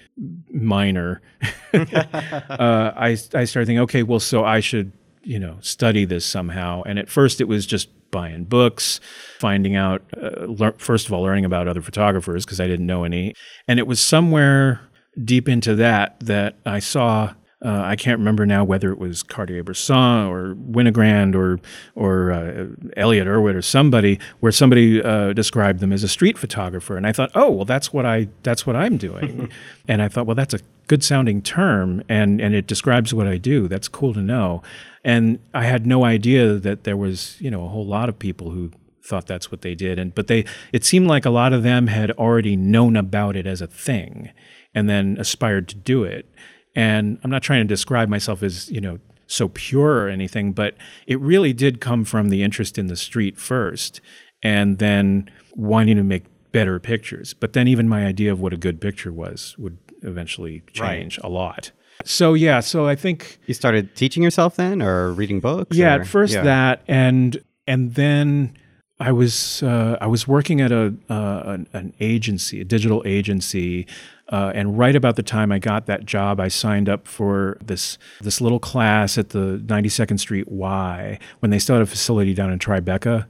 minor, uh, I, I started thinking, okay, well, so I should, you know, study this somehow. And at first it was just buying books, finding out, uh, first of all, learning about other photographers because I didn't know any. And it was somewhere deep into that that I saw. Uh, I can't remember now whether it was Cartier-Bresson or Winogrand or or uh, Elliott Erwitt or somebody, where somebody uh, described them as a street photographer, and I thought, oh well, that's what I that's what I'm doing, and I thought, well, that's a good sounding term, and and it describes what I do. That's cool to know, and I had no idea that there was you know a whole lot of people who thought that's what they did. And but they it seemed like a lot of them had already known about it as a thing and then aspired to do it and i'm not trying to describe myself as you know so pure or anything but it really did come from the interest in the street first and then wanting to make better pictures but then even my idea of what a good picture was would eventually change a lot so yeah so i think You started teaching yourself then or reading books? yeah, or- at first yeah. that, and and then I was uh, I was working at a uh, an, an agency, a digital agency, uh, and right about the time I got that job, I signed up for this this little class at the 92nd Street Y when they still had a facility down in Tribeca,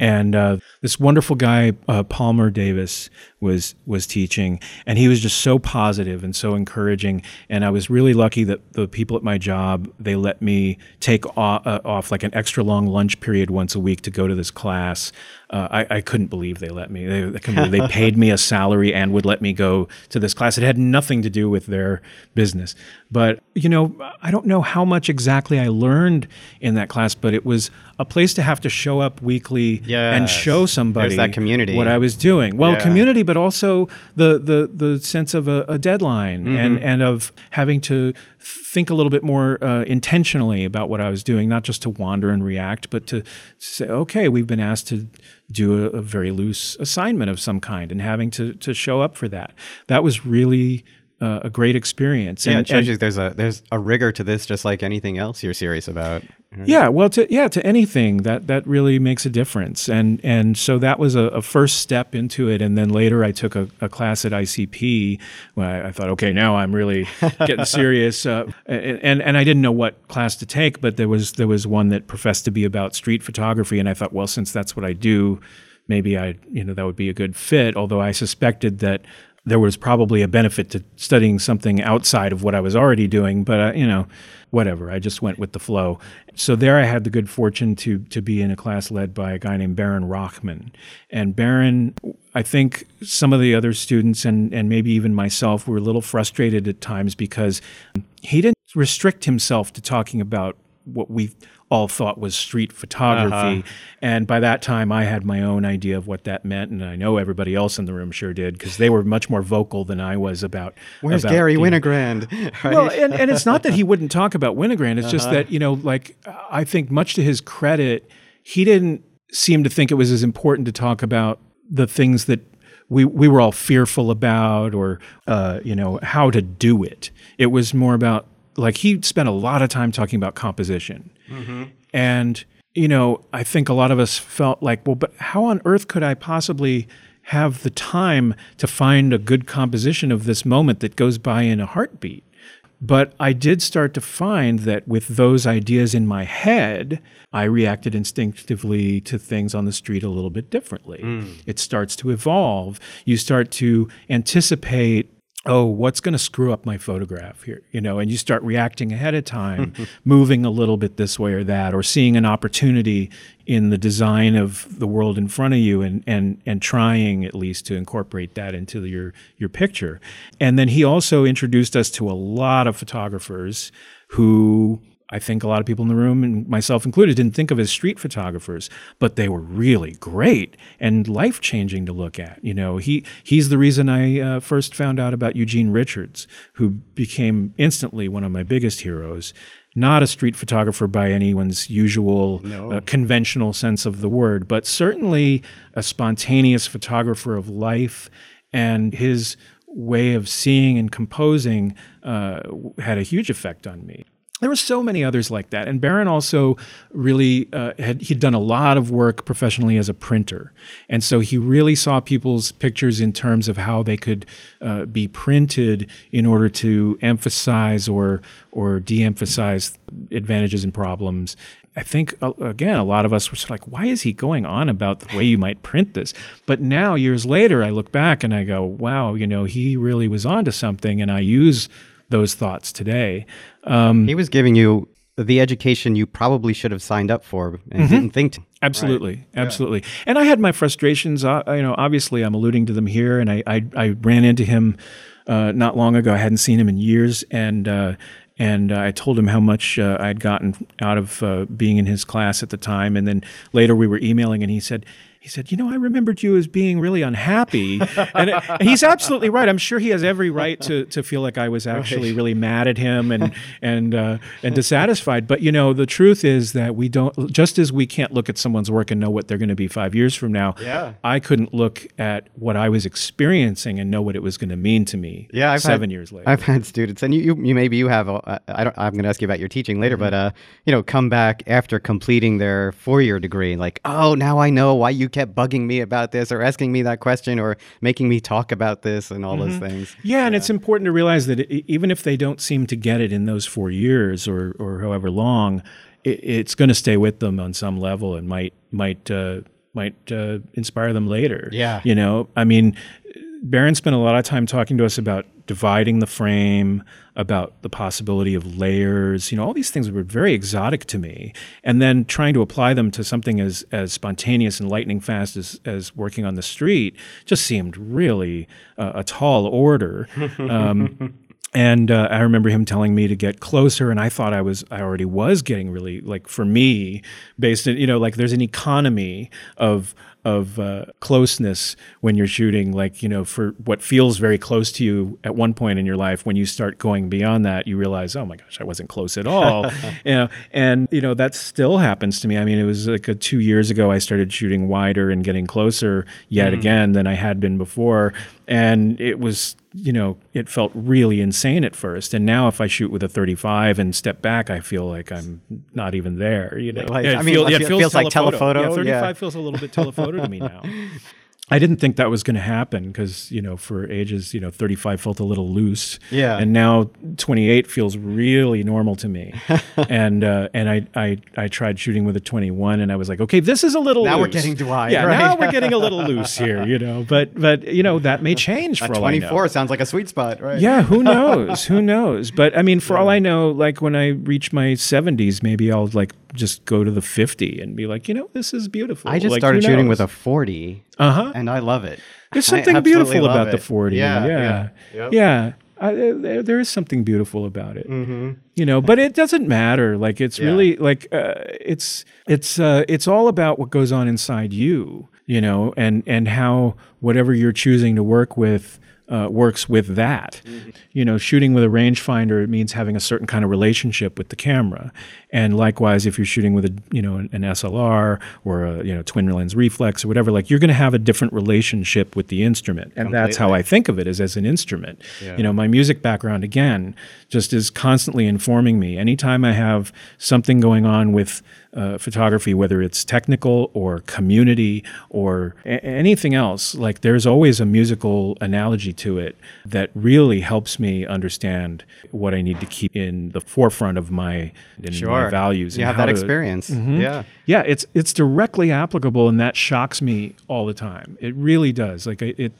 and uh, this wonderful guy uh, Palmer Davis was was teaching, and he was just so positive and so encouraging, and I was really lucky that the people at my job they let me take off, uh, off like an extra long lunch period once a week to go to this class. Uh, I, I couldn't believe they let me. They, they, they paid me a salary and would let me go to this class. It had nothing to do with their business. But, you know, I don't know how much exactly I learned in that class, but it was a place to have to show up weekly and show somebody There's that community. what I was doing. Well, Yeah. community, but also the the the sense of a, a deadline and and of having to think a little bit more uh, intentionally about what I was doing, not just to wander and react, but to say, okay, we've been asked to do a, a very loose assignment of some kind, and having to to show up for that. That was really uh, a great experience. Yeah, and, it shows you there's a there's a rigor to this, just like anything else you're serious about. Yeah, well, to yeah, to anything that that really makes a difference, and and so that was a, a first step into it, and then later I took a, a class at ICP. Where I, I thought, okay, now I'm really getting serious, uh, and and I didn't know what class to take, but there was there was one that professed to be about street photography, and I thought, well, since that's what I do, maybe I you know that would be a good fit. Although I suspected that there was probably a benefit to studying something outside of what I was already doing, but uh, you know, whatever. I just went with the flow. So there, I had the good fortune to to be in a class led by a guy named Baron Rochman, and Baron. I think some of the other students and, and maybe even myself were a little frustrated at times because he didn't restrict himself to talking about what we all thought was street photography. Uh-huh. And by that time, I had my own idea of what that meant. And I know everybody else in the room sure did because they were much more vocal than I was about. Where's about, Garry Winogrand? Right? Well, and, and it's not that he wouldn't talk about Winogrand. It's uh-huh. just that, you know, like I think much to his credit, he didn't seem to think it was as important to talk about the things that we we were all fearful about or uh, you know how to do it. It was more about like he spent a lot of time talking about composition. Mm-hmm. And, you know, I think a lot of us felt like, well, but how on earth could I possibly have the time to find a good composition of this moment that goes by in a heartbeat? But I did start to find that with those ideas in my head, I reacted instinctively to things on the street a little bit differently. Mm. It starts to evolve. You start to anticipate oh, what's going to screw up my photograph here? You know, and you start reacting ahead of time, moving a little bit this way or that, or seeing an opportunity in the design of the world in front of you and and and trying at least to incorporate that into your your picture. And then he also introduced us to a lot of photographers who I think a lot of people in the room, and myself included, didn't think of as street photographers, but they were really great and life changing to look at. You know, he he's the reason I uh, first found out about Eugene Richards, who became instantly one of my biggest heroes. Not a street photographer by anyone's usual no. uh, conventional sense of the word, but certainly a spontaneous photographer of life, and his way of seeing and composing uh, had a huge effect on me there were so many others like that. And Baron also really uh, had he'd done a lot of work professionally as a printer, and so he really saw people's pictures in terms of how they could uh, be printed in order to emphasize or or de-emphasize advantages and problems. I think uh, again, a lot of us were sort of like, "Why is he going on about the way you might print this?" But now, years later, I look back and I go, "Wow, you know, he really was onto something." And I use those thoughts today. Um, he was giving you the education you probably should have signed up for and mm-hmm. didn't think to. Absolutely, right. absolutely. Yeah. And I had my frustrations. Uh, you know, obviously, I'm alluding to them here, and I I, I ran into him uh, not long ago. I hadn't seen him in years, and. Uh, and uh, I told him how much uh, I'd gotten out of uh, being in his class at the time. And then later we were emailing, and he said, he said, You know, I remembered you as being really unhappy. and, and, he's absolutely right. I'm sure he has every right to, to feel like I was actually right. really mad at him and, and, uh, and dissatisfied. But, you know, the truth is that we don't, just as we can't look at someone's work and know what they're going to be five years from now, yeah. I couldn't look at what I was experiencing and know what it was going to mean to me yeah, I've seven had, years later. I've had students, and you, you, you maybe you have, uh, I don't, I'm going to ask you about your teaching later, mm-hmm. but, uh, you know, come back after completing their four year degree, like, oh, now I know why you kept bugging me about this or asking me that question or making me talk about this and all mm-hmm. those things. Yeah, yeah, and it's important to realize that it, even if they don't seem to get it in those four years or, or however long, it, it's going to stay with them on some level and might might uh, might uh, inspire them later. Yeah, you know, I mean, Baron spent a lot of time talking to us about dividing the frame, about the possibility of layers. You know, all these things were very exotic to me. And then trying to apply them to something as as spontaneous and lightning fast as as working on the street just seemed really uh, a tall order. Um, and uh, I remember him telling me to get closer, and I thought I was, I already was getting really like for me, based in you know like there's an economy of of uh, closeness when you're shooting like you know for what feels very close to you at one point in your life when you start going beyond that you realize oh my gosh i wasn't close at all. You know and you know that still happens to me. I mean it was like a, two years ago i started shooting wider and getting closer yet mm. again than i had been before and it was you know it felt really insane at first. And now if i shoot with a 35 and step back i feel like i'm not even there you know? Like, i mean feel, it, feels, feels like telephoto. yeah 35 yeah. feels a little bit telephoto to me now I didn't think that was going to happen because you know for ages you know 35 felt a little loose Yeah. and now 28 feels really normal to me and uh, and I, I I tried shooting with a 21 and I was like okay this is a little Now we're loose. getting to wide, yeah right? now we're getting a little loose here you know but but you know that may change for all I know 24 sounds like a sweet spot, right? yeah, who knows? who knows? But I mean, for all I know, like when I reach my 70s, maybe I'll like just go to the 50 and be like, you know, this is beautiful. I just Like, started shooting with a 40 Uh huh. and I love it. There's something beautiful about the 40. Yeah, Yeah. yeah. Yeah. I, there, there is something beautiful about it. Mm-hmm. You know, but it doesn't matter. Like it's Yeah. really like uh, it's it's uh, it's all about what goes on inside you. You know, and and how whatever you're choosing to work with uh, works with that. Mm-hmm. You know, shooting with a rangefinder it means having a certain kind of relationship with the camera, and likewise, if you're shooting with a you know an, an SLR or a you know twin lens reflex or whatever, like you're going to have a different relationship with the instrument, and that's how I think of it as as an instrument. You know, my music background again just is constantly informing me. Anytime I have something going on with uh, photography, whether it's technical or community or a- anything else, like there's always a musical analogy to it that really helps me understand what I need to keep in the forefront of my, in my values. You and have that to- experience. Yeah. yeah, it's it's directly applicable, and that shocks me all the time. It really does. Like it, it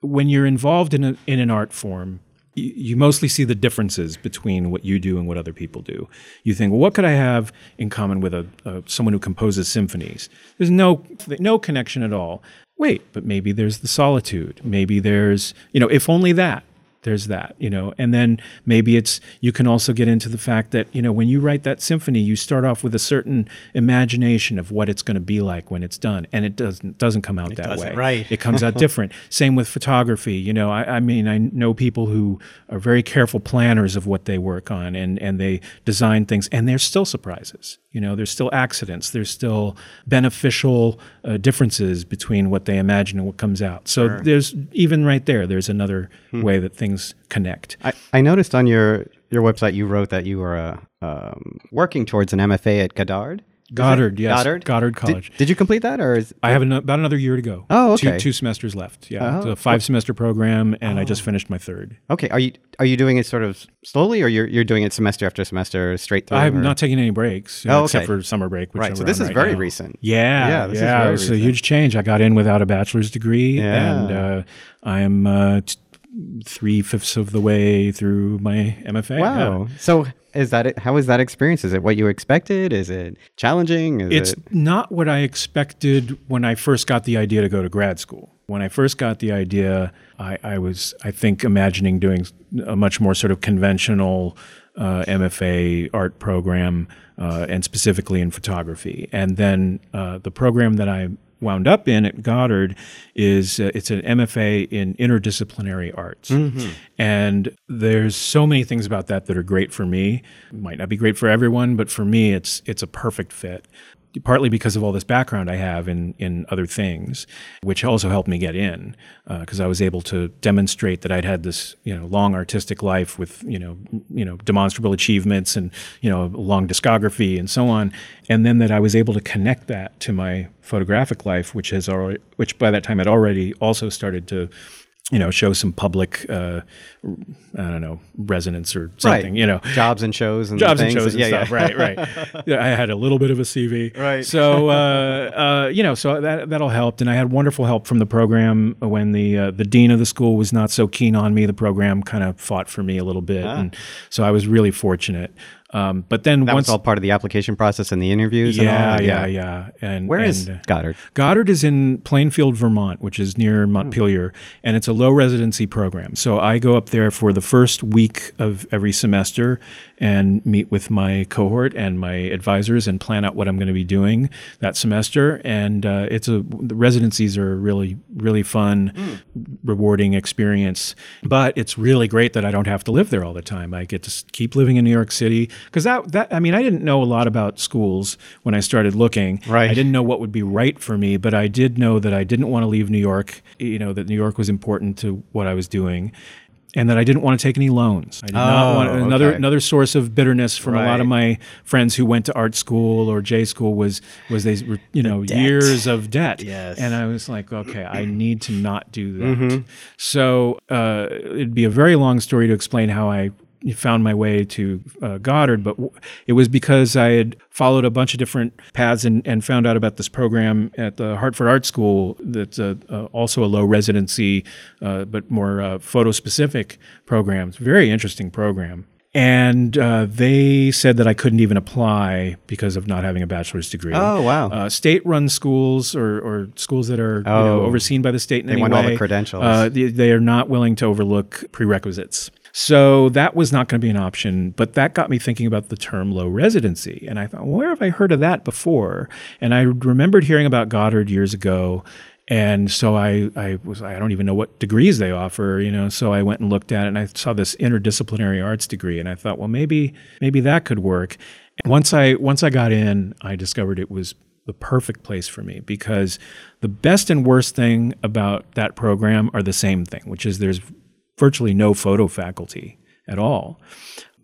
when you're involved in a, in an art form, you, mostly see the differences between what you do and what other people do. You think, well, what could I have in common with a, a someone who composes symphonies? There's no no connection at all. Wait, but maybe there's the solitude. Maybe there's you know, if only that there's that you know? And then maybe it's you can also get into the fact that you know when you write that symphony you start off with a certain imagination of what it's going to be like when it's done and it doesn't doesn't come out that doesn't, way. right. it comes out different. Same with photography you know? I, I mean i know people who are very careful planners of what they work on and and they design things and there's still surprises you know there's still accidents there's still beneficial uh, differences between what they imagine and what comes out so there's even right there there's another Hmm. way that things connect I, I noticed on your, your website you wrote that you were uh, um, working towards an MFA at Goddard. Is goddard yes Goddard? goddard college Did, you complete that or is I have an, about another year to go. Oh, Two- okay. Two, semesters left. Yeah, Oh. it's a five semester program, and I just finished my third. okay? Are you are you doing it sort of slowly, or you're you're doing it semester after semester straight through? I'm or- not taking any breaks, you know, Oh, except okay. for summer break. Which right. So this is right very now. recent. Yeah, Yeah, this is yeah, very it was a huge change. I got in without a bachelor's degree, Yeah. and uh, I am uh, t- three fifths of the way through my MFA. Wow. Yeah. So is that it? How is that experience? Is it what you expected? Is it challenging? Is It's it not what I expected when I first got the idea to go to grad school. When I first got the idea, I, I was, I think, imagining doing a much more sort of conventional uh, MFA art program, uh, and specifically in photography. And then uh, the program that I wound up in at Goddard is uh, it's an MFA in interdisciplinary arts. And there's so many things about that that are great for me. Might not be great for everyone, but for me it's it's a perfect fit. Partly because of all this background I have in in other things, which also helped me get in, uh, because I was able to demonstrate that I'd had this you know long artistic life with you know you know demonstrable achievements and you know long discography and so on, and then that I was able to connect that to my photographic life, which has already which by that time had already also started to you know show some public uh, I don't know resonance or something right? you know jobs and shows and jobs and shows and yeah, stuff. yeah. Right, right. Yeah, I had a little bit of a CV. Right. So, uh, uh, you know, so that that all helped, and I had wonderful help from the program when the uh, the dean of the school was not so keen on me. The program kind of fought for me a little bit, and so I was really fortunate. Um, but then That once, was all part of the application process and the interviews. and yeah, yeah, yeah, And Where is and, uh, Goddard? Goddard is in Plainfield, Vermont, which is near Montpelier, and it's a low residency program. So I go up there for the first week of every semester and meet with my cohort and my advisors and plan out what I'm going to be doing that semester. And uh, it's a the residencies are a really really fun, rewarding experience. But it's really great that I don't have to live there all the time. I get to keep living in New York City because that that I mean I didn't know a lot about schools when I started looking. Right. I didn't know what would be right for me, but I did know that I didn't want to leave New York. You know that New York was important to what I was doing. And that I didn't want to take any loans. I did not want Oh, another okay. another source of bitterness from a lot of my friends who went to art school or J school was was they were, you know debt. years of debt. Yes. And I was like, okay, I need to not do that. So uh, it'd be a very long story to explain how I found my way to uh, Goddard, but w- it was because I had followed a bunch of different paths and, and found out about this program at the Hartford Art School that's a, uh, also a low residency, uh, but more uh, photo specific program. It's a very interesting program. And uh, they said that I couldn't even apply because of not having a bachelor's degree. Oh, wow. Uh, state-run schools or, or schools that are you know, Oh. overseen by the state in They any want all the credentials. Uh, they, they are not willing to overlook prerequisites. So that was not going to be an option, but that got me thinking about the term low residency. And I thought, where have I heard of that before? And I remembered hearing about Goddard years ago. And so I, I was, I don't even know what degrees they offer, you know. So I went and looked at it and I saw this interdisciplinary arts degree. And I thought, well, maybe, maybe that could work. And once I, once I got in, I discovered it was the perfect place for me because the best and worst thing about that program are the same thing, which is there's virtually no photo faculty at all.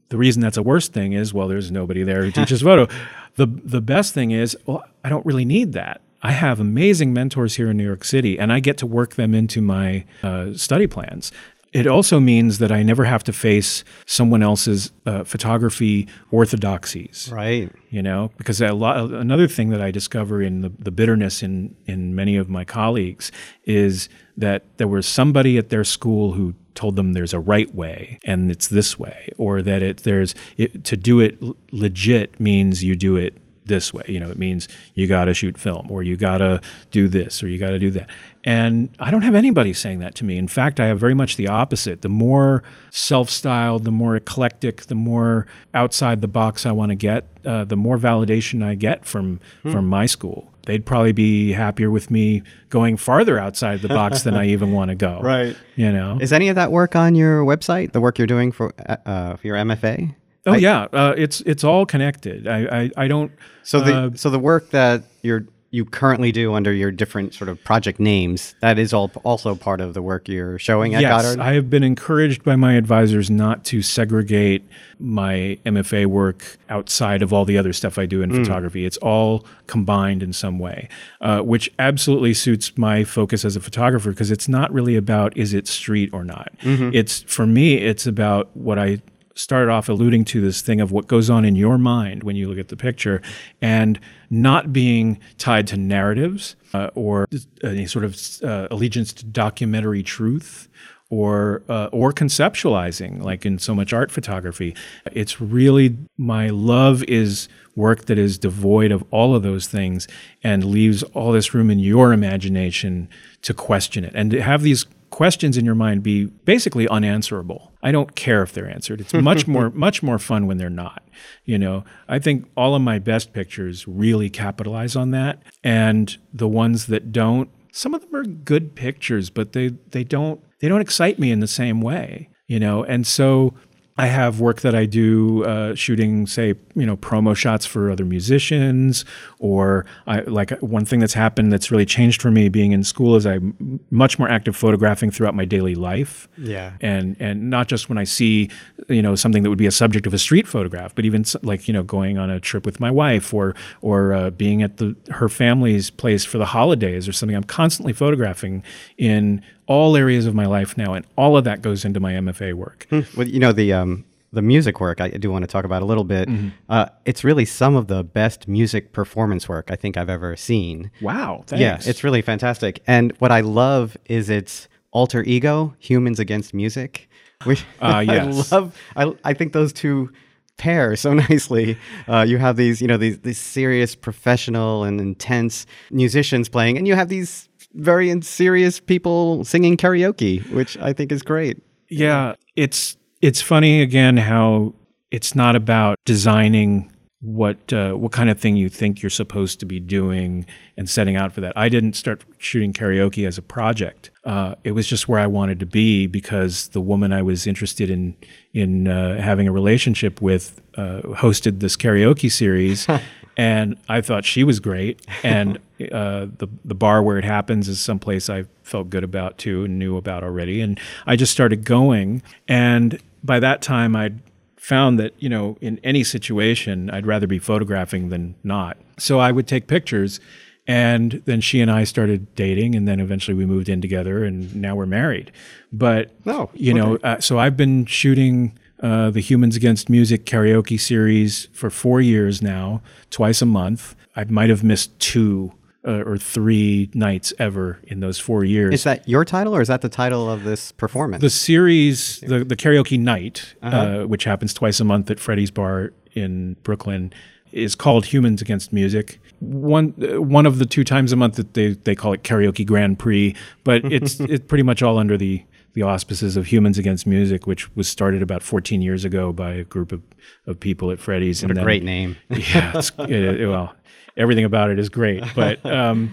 The reason that's a worse thing is, well, there's nobody there who teaches photo. The the best thing is, well, I don't really need that. I have amazing mentors here in New York City, and I get to work them into my uh, study plans. It also means that I never have to face someone else's uh, photography orthodoxies. Right. you know because a lot another thing that i discover in the, the bitterness in in many of my colleagues is that there was somebody at their school who told them there's a right way and it's this way or that it there's it, to do it legit means you do it this way. You know it means you got to shoot film or you got to do this or you got to do that and i don't have anybody saying that to me in fact i have very much the opposite the more self-styled the more eclectic the more outside the box i want to get uh, the more validation i get from from my school they'd probably be happier with me going farther outside the box than i even want to go Right. you know Is any of that work on your website? The work you're doing for uh, uh, for your MFA? oh yeah uh, it's it's all connected i i, I don't So the uh, so the work that you're you currently do under your different sort of project names that is all also part of the work you're showing at yes, Goddard. I have been encouraged by my advisors not to segregate my MFA work outside of all the other stuff I do in photography. It's all combined in some way, uh, which absolutely suits my focus as a photographer because it's not really about is it street or not. It's for me, it's about what I started off alluding to this thing of what goes on in your mind when you look at the picture and not being tied to narratives uh, or any sort of uh, allegiance to documentary truth or uh, or conceptualizing like in so much art photography. It's really my love is work that is devoid of all of those things and leaves all this room in your imagination to question it and to have these questions in your mind be basically unanswerable. I don't care if they're answered. It's much more much more fun when they're not. You know, I think all of my best pictures really capitalize on that and the ones that don't some of them are good pictures but they they don't they don't excite me in the same way, you know. And so I have work that I do uh, shooting, say, you know, promo shots for other musicians, or I, like one thing that's happened that's really changed for me being in school is I'm much more active photographing throughout my daily life. Yeah. and and not just when I see, you know, something that would be a subject of a street photograph, but even like you know, going on a trip with my wife, or or uh, being at the her family's place for the holidays or something. I'm constantly photographing in all areas of my life now, and all of that goes into my MFA work. Well, you know the um, the music work I do want to talk about a little bit. Mm-hmm. Uh, it's really some of the best music performance work I think I've ever seen. Wow, thanks. Yeah, it's really fantastic. And what I love is its alter ego, humans against music. Which Ah, yes. I love. I, I think those two pair so nicely. Uh, you have these, you know, these these serious, professional, and intense musicians playing, and you have these very serious people singing karaoke, which I think is great. Yeah, it's it's funny again how it's not about designing what uh, what kind of thing you think you're supposed to be doing and setting out for that. I didn't start shooting karaoke as a project. Uh, it was just where I wanted to be because the woman I was interested in in uh, having a relationship with uh, hosted this karaoke series. and I thought she was great. And uh, the the bar where it happens is someplace I felt good about too and knew about already. And I just started going. And by that time, I'd found that you know in any situation, I'd rather be photographing than not. So I would take pictures. And then she and I started dating, and then eventually we moved in together, and now we're married. But Oh, you know, uh, so I've been shooting uh, the Humans Against Music karaoke series for four years now, twice a month. I might have missed two uh, or three nights ever in those four years. Is that your title or is that the title of this performance? the series, the, the karaoke night, uh which happens twice a month at Freddy's Bar in Brooklyn, is called Humans Against Music. One uh, one of the two times a month that they, they call it Karaoke Grand Prix, but it's it's pretty much all under the the auspices of Humans Against Music, which was started about 14 years ago by a group of, of people at Freddy's. what a great name. yeah, it's, it, it- well, everything about it is great, but um,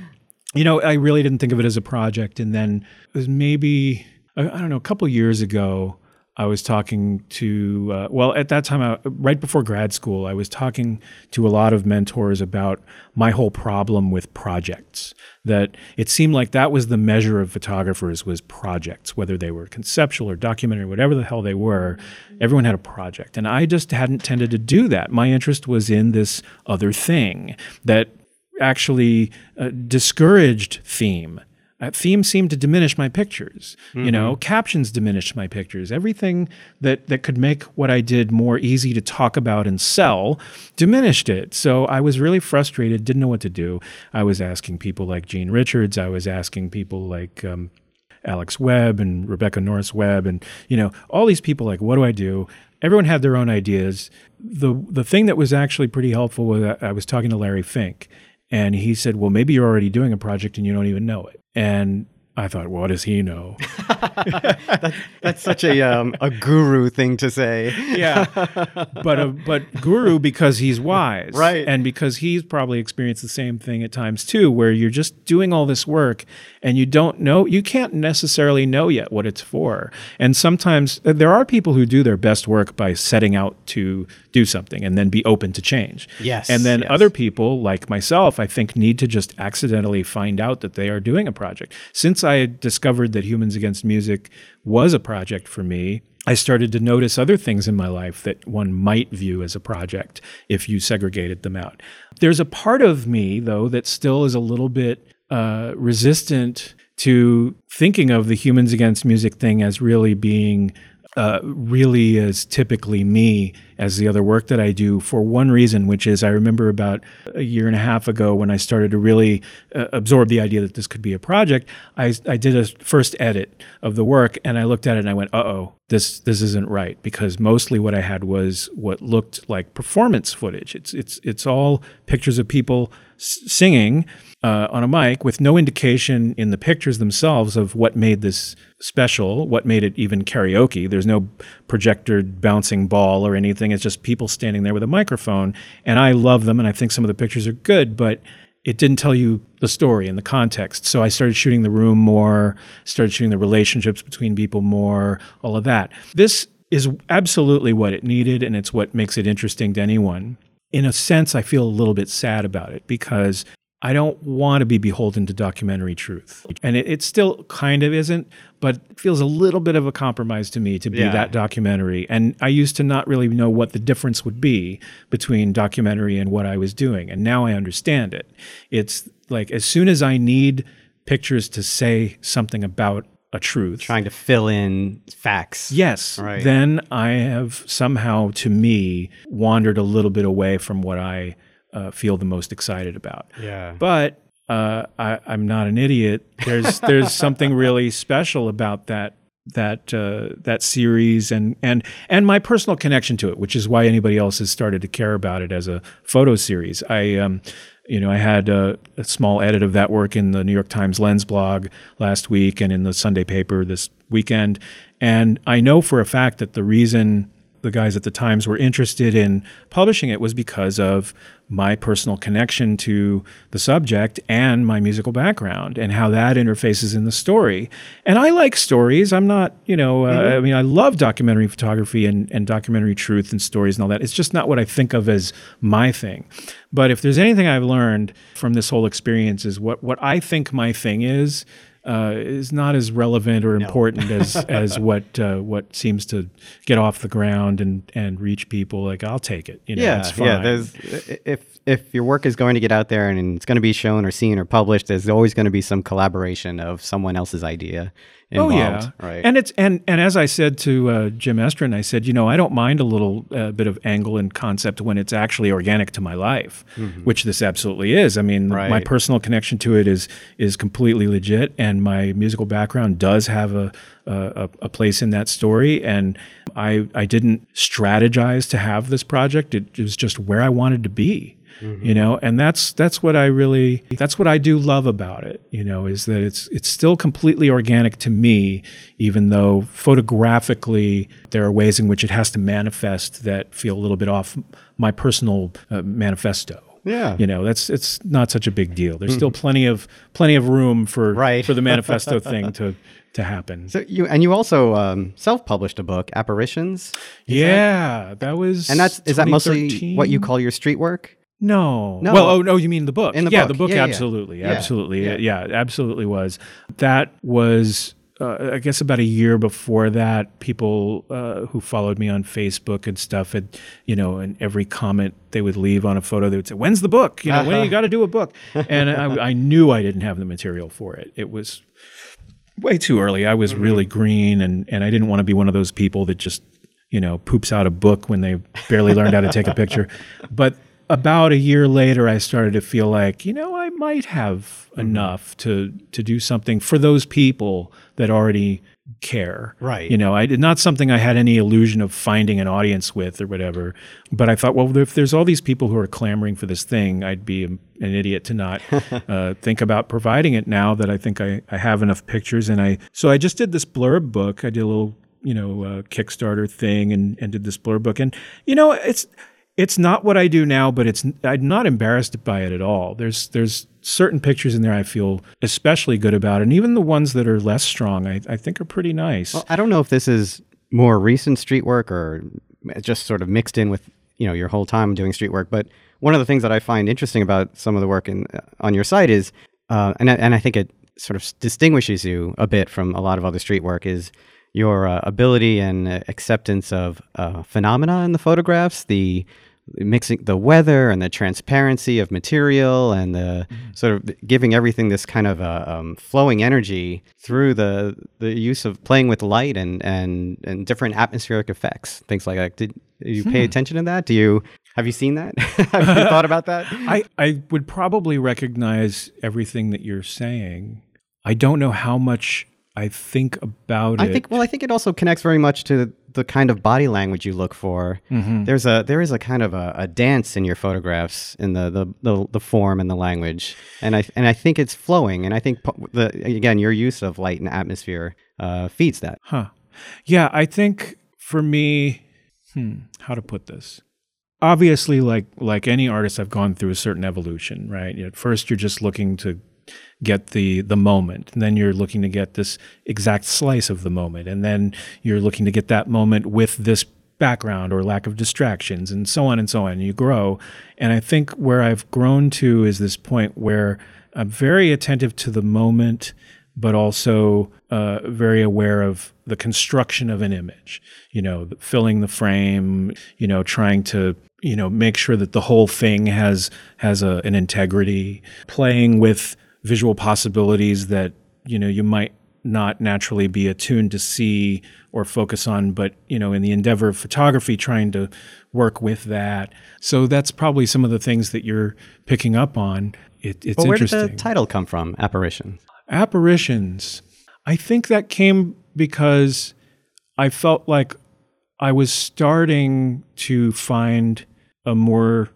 you know, I really didn't think of it as a project. And then it was maybe I, I don't know, a couple years ago. I was talking to uh, well at that time, I, right before grad school, I was talking to a lot of mentors about my whole problem with projects. That it seemed like that was the measure of photographers was projects, whether they were conceptual or documentary, whatever the hell they were. Everyone had a project, and I just hadn't tended to do that. My interest was in this other thing that actually uh, discouraged theme. Uh, theme seemed to diminish my pictures. You know, captions diminished my pictures. Everything that that could make what I did more easy to talk about and sell diminished it. So I was really frustrated. Didn't know what to do. I was asking people like Gene Richards. I was asking people like. Um, Alex Webb and Rebecca Norris Webb and you know all these people like what do I do? Everyone had their own ideas. The the thing that was actually pretty helpful was I was talking to Larry Fink and he said, "Well, maybe you're already doing a project and you don't even know it." And I thought, "What does he know?" That's such a um, a guru thing to say. yeah, but uh, but Guru because he's wise, Right. And because he's probably experienced the same thing at times too, where you're just doing all this work and you don't know, you can't necessarily know yet what it's for. And sometimes uh, there are people who do their best work by setting out to do something and then be open to change. Yes, and then yes. other people like myself, I think, need to just accidentally find out that they are doing a project. Since I discovered that Humans Against Music was a project for me, I started to notice other things in my life that one might view as a project if you segregated them out. There's a part of me, though, that still is a little bit uh, resistant to thinking of the Humans Against Music thing as really being uh, really as typically me as the other work that I do for one reason, which is I remember about a year and a half ago when I started to really uh, absorb the idea that this could be a project. I, I did a first edit of the work and I looked at it and I went, uh oh, this this isn't right because mostly what I had was what looked like performance footage. It's it's it's all pictures of people s- singing uh, on a mic with no indication in the pictures themselves of what made this special, what made it even karaoke. There's no projector bouncing ball or anything. It's just people standing there with a microphone. And I love them, and I think some of the pictures are good, but it didn't tell you the story and the context. So I started shooting the room more, started shooting the relationships between people more, all of that. This is absolutely what it needed, and it's what makes it interesting to anyone. In a sense, I feel a little bit sad about it because I don't want to be beholden to documentary truth. And it, it still kind of isn't, but it feels a little bit of a compromise to me to be Yeah. that documentary. And I used to not really know what the difference would be between documentary and what I was doing. And now I understand it. It's like as soon as I need pictures to say something about a truth, Trying to fill in facts. Yes. Right. Then I have somehow, to me, wandered a little bit away from what I uh, feel the most excited about. Yeah. But uh, I, I'm not an idiot. There's there's something really special about that that uh, that series and and and my personal connection to it, which is why anybody else has started to care about it as a photo series. I um, you know, I had a, a small edit of that work in the New York Times Lens blog last week and in the Sunday paper this weekend. And I know for a fact that the reason the guys at the Times were interested in publishing it was because of my personal connection to the subject and my musical background and how that interfaces in the story. And I like stories. I'm not, you know, uh, I mean, I love documentary photography and, and documentary truth and stories and all that. It's just not what I think of as my thing. But if there's anything I've learned from this whole experience is what, what I think my thing is uh, is not as relevant or important as as what uh, what seems to get off the ground and and reach people. Like I'll take it. You know, yeah, it's fine. yeah. There's if if your work is going to get out there and it's going to be shown or seen or published, there's always going to be some collaboration of someone else's idea. Involved, oh yeah, right. And it's and and as I said to uh, Jim Estrin, I said, you know, I don't mind a little uh, bit of angle and concept when it's actually organic to my life, which this absolutely is. I mean, my personal connection to it is is completely legit, and my musical background does have a a, a place in that story. And I I didn't strategize to have this project; it was just where I wanted to be you know and that's that's what i really that's what i do love about it you know is that it's it's still completely organic to me even though photographically there are ways in which it has to manifest that feel a little bit off my personal uh, manifesto. Yeah. you know that's it's not such a big deal. There's still plenty of plenty of room for Right. for the manifesto thing to to happen. So you and you also um, self-published a book, Apparitions, yeah that was and that's is that mostly what you call your street work? No. No. Well, oh no, you mean the book? In the yeah, book. the book. Yeah, absolutely, Yeah. absolutely, Yeah. yeah. absolutely was. That was, uh, I guess, about a year before that. People uh, who followed me on Facebook and stuff had, you know, and every comment they would leave on a photo, they would say, "When's the book? You know, when you got to do a book?" And I, I knew I didn't have the material for it. It was way too early. I was really green, and and I didn't want to be one of those people that just you know poops out a book when they barely learned how to take a picture. But about a year later, I started to feel like you know I might have enough to to do something for those people that already care. Right. You know, I did not something I had any illusion of finding an audience with or whatever. But I thought, well, if there's all these people who are clamoring for this thing, I'd be an idiot to not uh, think about providing it now that I think I, I have enough pictures. And I so I just did this blurb book. I did a little you know uh, Kickstarter thing and and did this blurb book. And you know, it's it's not what I do now, but it's I'm not embarrassed by it at all. There's there's certain pictures in there I feel especially good about, and even the ones that are less strong, I, I think are pretty nice. Well, I don't know if this is more recent street work or just sort of mixed in with you know your whole time doing street work. But one of the things that I find interesting about some of the work in, on your site is, uh, and I, and I think it sort of distinguishes you a bit from a lot of other street work is your uh, ability and uh, acceptance of uh, phenomena in the photographs, the mixing the weather and the transparency of material and the sort of giving everything this kind of uh, um, flowing energy through the the use of playing with light and and and different atmospheric effects things like that. Did you pay attention to that? Do you have you seen that? Have you thought about that? I, I would probably recognize everything that you're saying. I don't know how much I think about I it. think well I think it also connects very much to the kind of body language you look for. Mm-hmm. There's a there is a kind of a, a dance in your photographs in the, the the the form and the language, and I and I think it's flowing, and I think the again your use of light and atmosphere uh, feeds that. Huh. Yeah, I think for me, hmm, how to put this? Obviously, like like any artist, I've gone through a certain evolution, right? At first, you're just looking to get the the moment, and then you're looking to get this exact slice of the moment, and then you're looking to get that moment with this background or lack of distractions, and so on and so on. And you grow, and I think where I've grown to is this point where I'm very attentive to the moment but also uh, very aware of the construction of an image. You know, filling the frame. You know, trying to you know make sure that the whole thing has has a, an integrity. Playing with visual possibilities that you know you might not naturally be attuned to see or focus on but you know in the endeavor of photography trying to work with that so that's probably some of the things that you're picking up on it, it's But where did the title come from? Apparition. apparitions i think that came because i felt like i was starting to find a more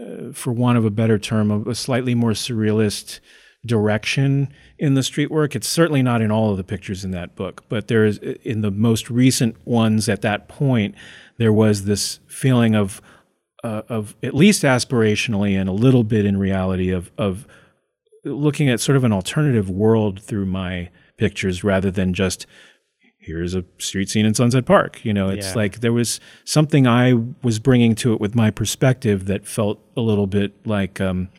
uh, for want of a better term a, a slightly more surrealist direction in the street work. It's certainly not in all of the pictures in that book, but there is in the most recent ones at that point, there was this feeling of uh, of at least aspirationally and a little bit in reality of of looking at sort of an alternative world through my pictures rather than just here's a street scene in Sunset Park. You know, it's Yeah. like there was something I was bringing to it with my perspective that felt a little bit like um,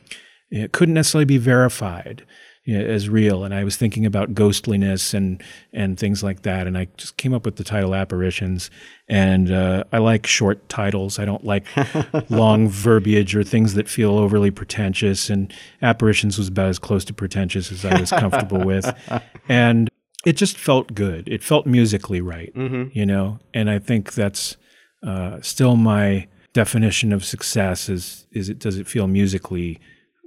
it couldn't necessarily be verified you know, as real. And I was thinking about ghostliness and and things like that. And I just came up with the title Apparitions. And uh, I like short titles. I don't like long verbiage or things that feel overly pretentious. And Apparitions was about as close to pretentious as I was comfortable with. And it just felt good. It felt musically right, you know. And I think that's uh, still my definition of success is is it does it feel musically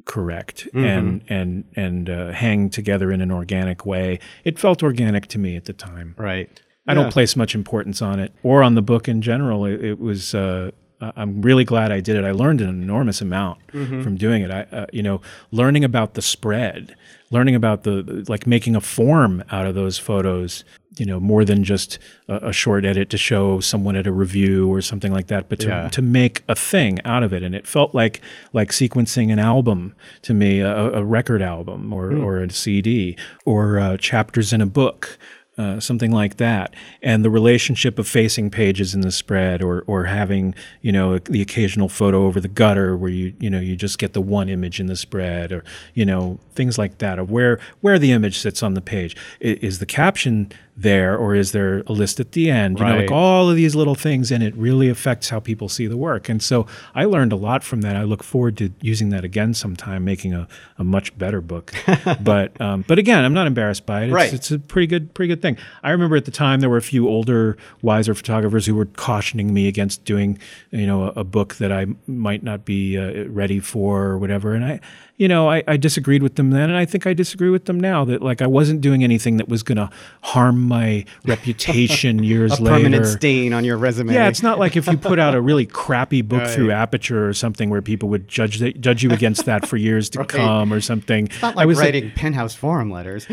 correct and and and uh, hang together in an organic way. It felt organic to me at the time. Right. I don't place much importance on it or on the book in general. It, it was. Uh, I'm really glad I did it. I learned an enormous amount from doing it. I, uh, you know, learning about the spread, learning about the like making a form out of those photos. You know, more than just a, a short edit to show someone at a review or something like that, but to, Yeah. to make a thing out of it. And it felt like like sequencing an album to me, a, a record album or or a CD or uh, chapters in a book uh, something like that, and the relationship of facing pages in the spread, or or having you know the occasional photo over the gutter where you you know you just get the one image in the spread, or you know things like that, of where where the image sits on the page. Is the caption there, or is there a list at the end? You know, like all of these little things, and it really affects how people see the work. And so I learned a lot from that. I look forward to using that again sometime, making a, a much better book. but um, but again, I'm not embarrassed by it. It's, Right. it's a pretty good pretty good thing. I remember at the time there were a few older, wiser photographers who were cautioning me against doing you know a, a book that I might not be uh, ready for or whatever. And I you know I, I disagreed with them then, and I think I disagree with them now. That like I wasn't doing anything that was going to harm my reputation years A later. permanent stain on your resume. Yeah, it's not like if you put out a really crappy book through Aperture or something where people would judge the, judge you against that for years to come or something. It's not I like was writing penthouse forum letters.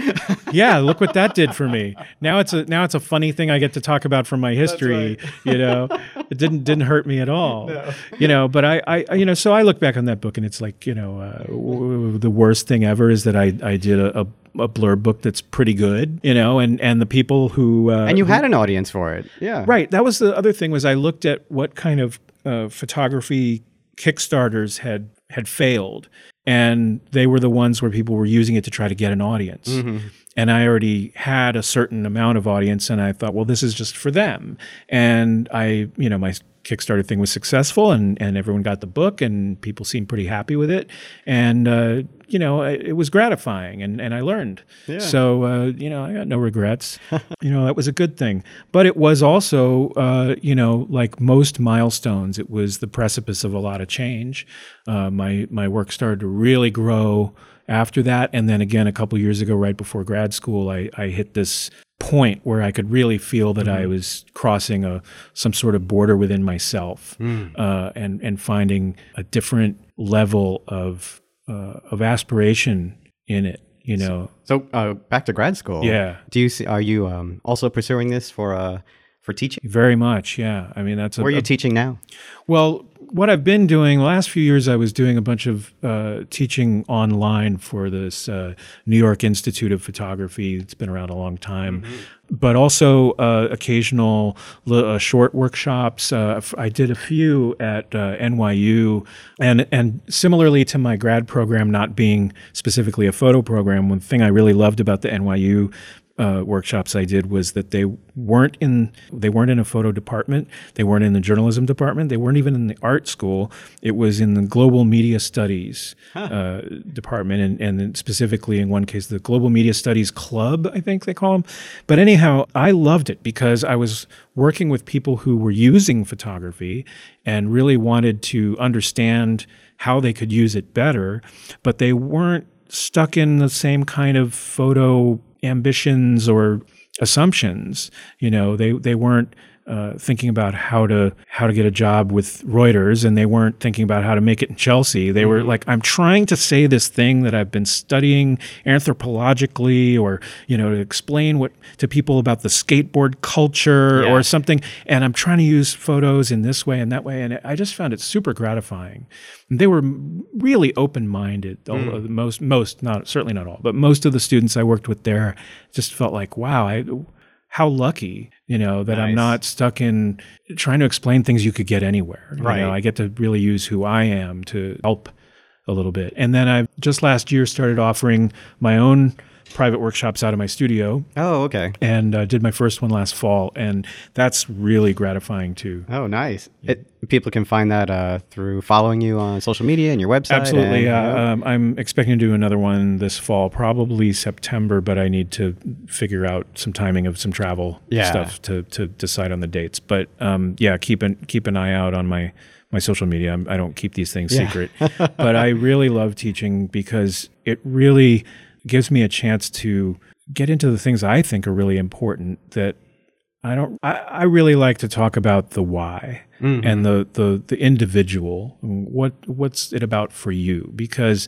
yeah, look what that did for me. Now it's a now it's a funny thing I get to talk about from my history. You know, it didn't didn't hurt me at all. You know, but I, I you know so I look back on that book and it's like you know uh, w- the worst thing ever is that I I did a. a a blurb book that's pretty good, you know, and and the people who uh, and you had an audience for it. Yeah. Right. That was the other thing was I looked at what kind of uh, photography kickstarters had had failed, and they were the ones where people were using it to try to get an audience. And I already had a certain amount of audience, and I thought, well, this is just for them. And I, you know, my Kickstarter thing was successful, and and everyone got the book, and people seemed pretty happy with it, and uh, you know, it, it was gratifying, and and I learned. So uh, you know, I got no regrets. you know, that was a good thing. But it was also, uh, you know, like most milestones, it was the precipice of a lot of change. Uh, my my work started to really grow after that, and then again a couple years ago, right before grad school, I I hit this point where I could really feel that I was crossing a some sort of border within myself, uh, and and finding a different level of uh, of aspiration in it. You know, So uh, back to grad school. Yeah. Do you see, are you um, also pursuing this for uh, for teaching? very much. Yeah, I mean that's a, Where are you a- teaching now? Well, what I've been doing the last few years, I was doing a bunch of uh, teaching online for this uh, New York Institute of Photography. It's been around a long time, but also uh, occasional uh, short workshops. Uh, f- I did a few at uh, NYU, and and similarly to my grad program not being specifically a photo program, one thing I really loved about the NYU uh, workshops I did was that they weren't in they weren't in a photo department, they weren't in the journalism department, they weren't even in the art school. It was in the global media studies uh, department, and, and specifically in one case the global media studies club, I think they call them. But anyhow, I loved it because I was working with people who were using photography and really wanted to understand how they could use it better, but they weren't stuck in the same kind of photo ambitions or assumptions. You know, they they weren't uh, thinking about how to how to get a job with Reuters, and they weren't thinking about how to make it in Chelsea. They were like, "I'm trying to say this thing that I've been studying anthropologically, or you know, to explain what to people about the skateboard culture Yeah. or something, and I'm trying to use photos in this way and that way." And I just found it super gratifying. They were really open minded. Most most not certainly not all, but most of the students I worked with there just felt like, "Wow, I." how lucky, you know, that I'm not stuck in trying to explain things you could get anywhere. You Right. know, I get to really use who I am to help a little bit. And then I just last year started offering my own private workshops out of my studio Oh, okay. and uh, did my first one last fall. And that's really gratifying too. Oh, nice. It, people can find that uh, through following you on social media and your website. Absolutely. and- Uh, um, I'm expecting to do another one this fall, probably September, but I need to figure out some timing of some travel Yeah. stuff to, to decide on the dates. But um, yeah, keep an keep an eye out on my my social media. I'm, I don't keep these things Yeah. secret, but I really love teaching because it really gives me a chance to get into the things I think are really important that I don't. I, I really like to talk about the why and the the the individual. What what's it about for you? Because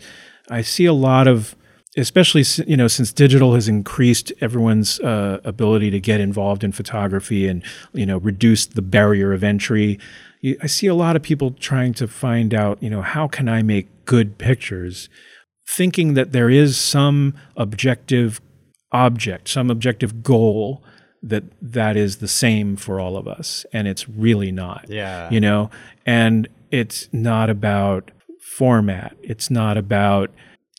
I see a lot of, especially you know, since digital has increased everyone's uh, ability to get involved in photography and you know reduced the barrier of entry. I see a lot of people trying to find out, you know, how can I make good pictures, thinking that there is some objective object, some objective goal that that is the same for all of us and it's really not Yeah. you know? And it's not about format. It's not about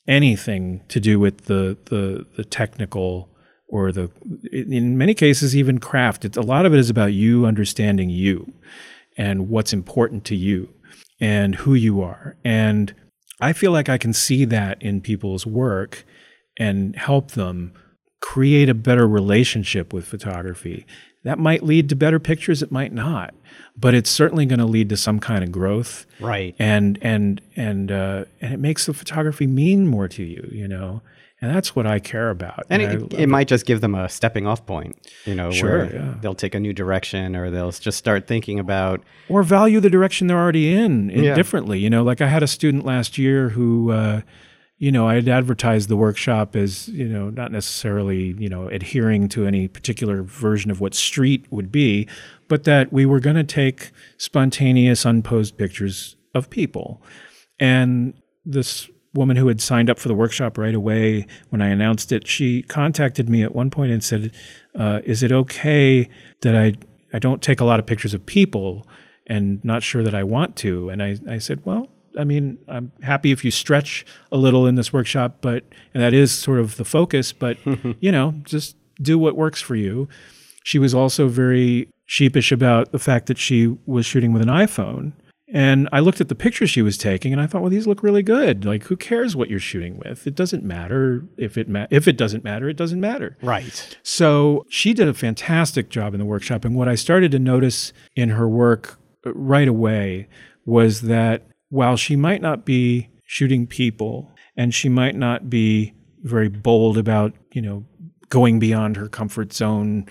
anything to do with the the the technical or the in many cases even craft. It's a lot of it is about you understanding you and what's important to you and who you are. And i feel like i can see that in people's work and help them create a better relationship with photography. That might lead to better pictures, it might not, but it's certainly going to lead to some kind of growth. Right. And and and uh, and it makes the photography mean more to you, you know. And that's what I care about. And I it, love it might just give them a stepping off point, you know, Sure, where yeah. they'll take a new direction or they'll just start thinking about, or value the direction they're already in, in Yeah. differently. You know, like I had a student last year who, uh, you know, I had advertised the workshop as, you know, not necessarily, you know, adhering to any particular version of what street would be, but that we were going to take spontaneous, unposed pictures of people. And this woman who had signed up for the workshop right away when I announced it, she contacted me at one point and said, uh, "Is it okay that I I don't take a lot of pictures of people and not sure that I want to?" And I I said, "Well." I mean, I'm happy if you stretch a little in this workshop, but and that is sort of the focus. But you know, just do what works for you. She was also very sheepish about the fact that she was shooting with an iPhone. And I looked at the pictures she was taking and I thought, well, these look really good. Like, who cares what you're shooting with? It doesn't matter if it ma- if it doesn't matter, it doesn't matter. right. So she did a fantastic job in the workshop. And what I started to notice in her work uh, right away was that while she might not be shooting people and she might not be very bold about, you know, going beyond her comfort zone,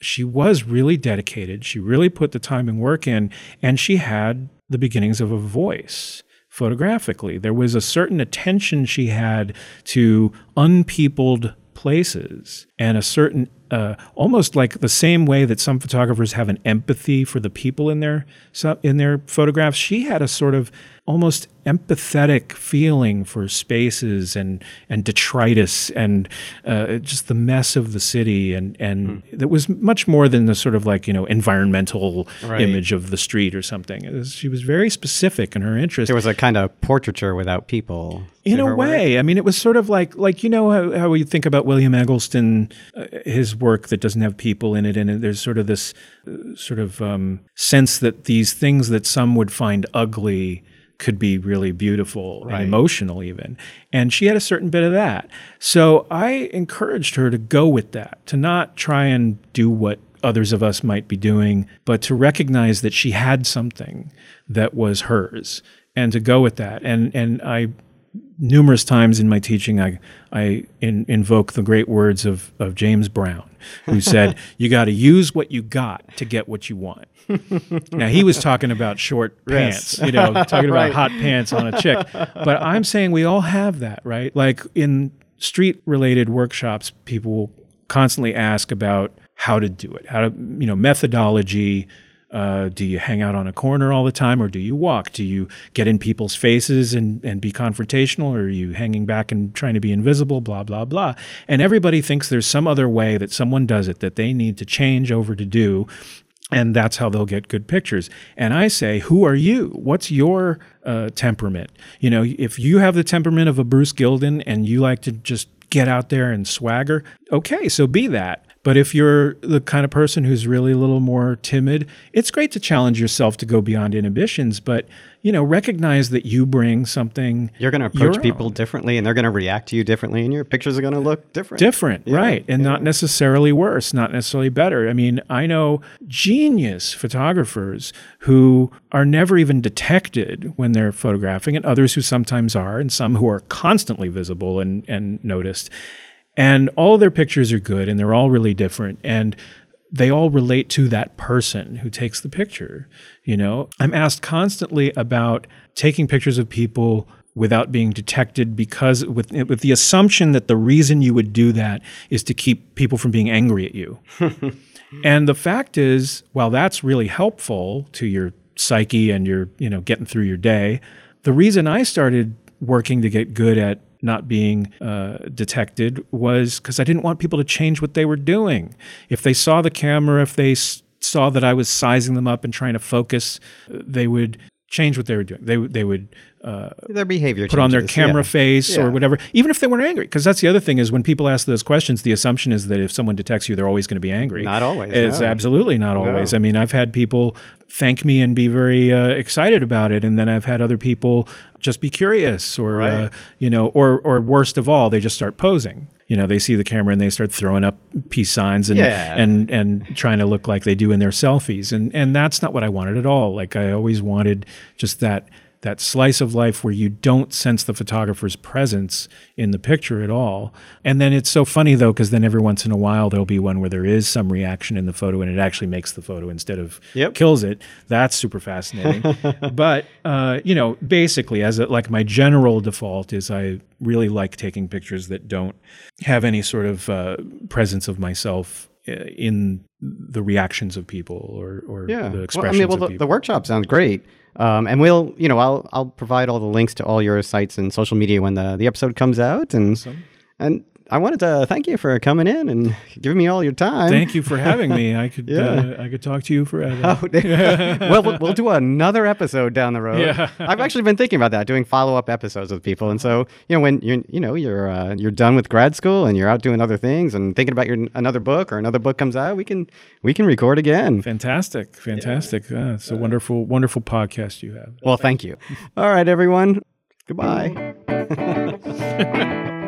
she was really dedicated. She really put the time and work in, and she had the beginnings of a voice photographically. There was a certain attention she had to unpeopled places and a certain uh, almost like the same way that some photographers have an empathy for the people in their in their photographs she had a sort of almost empathetic feeling for spaces and and detritus and uh, just the mess of the city and and that was much more than the sort of like you know environmental Right. image of the street or something was- she was very specific in her interest There was a kind of portraiture without people. in a her work. way i mean it was sort of like like you know how, how we think about william eggleston uh, his work that doesn't have people in it and there's sort of this uh, sort of um, sense that these things that some would find ugly could be really beautiful Right. and emotional even. And she had a certain bit of that. So i encouraged her to go with that to not try and do what others of us might be doing but to recognize that she had something that was hers and to go with that. And and i numerous times in my teaching, I, I in, invoke the great words of, of James Brown, who said, You got to use what you got to get what you want. now, he was talking about short pants, you know, talking Right. about hot pants on a chick. But I'm saying we all have that, right? Like in street related workshops, people will constantly ask about how to do it, how to, you know, methodology. Uh, do you hang out on a corner all the time or do you walk? Do you get in people's faces and, and be confrontational or are you hanging back and trying to be invisible? Blah, blah, blah. And everybody thinks there's some other way that someone does it that they need to change over to do. And that's how they'll get good pictures. And I say, who are you? What's your uh, temperament? You know, if you have the temperament of a Bruce Gilden and you like to just get out there and swagger, okay, so be that. But if you're the kind of person who's really a little more timid, it's great to challenge yourself to go beyond inhibitions, but you know, recognize that you bring something You're going to approach people own. differently and they're going to react to you differently and your pictures are going to look different. different, right? And not necessarily worse, not necessarily better. I mean, I know genius photographers who are never even detected when they're photographing, and others who sometimes are, and some who are constantly visible and, and noticed. And all their pictures are good and they're all really different. And they all relate to that person who takes the picture. You know, I'm asked constantly about taking pictures of people without being detected because with with the assumption that the reason you would do that is to keep people from being angry at you. and the fact is, while that's really helpful to your psyche and your, you know, getting through your day, the reason I started working to get good at not being uh, detected was because I didn't want people to change what they were doing. If they saw the camera, if they s- saw that I was sizing them up and trying to focus, uh, they would change what they were doing. They would they would uh, Their behavior put on their camera yeah. face Yeah. or whatever, even if they weren't angry. Because that's the other thing is when people ask those questions, the assumption is that if someone detects you, they're always going to be angry. Not always, It's no. absolutely not always. No. I mean, I've had people thank me and be very uh, excited about it, and then I've had other people just be curious, or Right. uh, you know, or or worst of all, they just start posing. You know, they see the camera and they start throwing up peace signs and Yeah. and and trying to look like they do in their selfies, and and that's not what I wanted at all. Like I always wanted just that that slice of life where you don't sense the photographer's presence in the picture at all. And then it's so funny though, because then every once in a while there'll be one where there is some reaction in the photo and it actually makes the photo instead of Yep. kills it. That's super fascinating. but uh, you know, basically, as a, like my general default is I really like taking pictures that don't have any sort of uh, presence of myself uh, in the reactions of people or, or Yeah. the Well, expressions I mean, well, of the, people. the workshop sounds great. Um, and we'll, you know, I'll I'll provide all the links to all your sites and social media when the, the episode comes out. And and I wanted to thank you for coming in and giving me all your time. Thank you for having me. I could Yeah. uh, I could talk to you forever. Oh, well, we'll- we'll do another episode down the road. Yeah. I've actually been thinking about that, doing follow up episodes with people. And so, you know, when you're, you know, you're uh, you're done with grad school and you're out doing other things and thinking about your another book or another book comes out, we can we can record again. Fantastic, fantastic. Uh, it's a wonderful, wonderful podcast you have. Well, thank you. All right, everyone. Goodbye.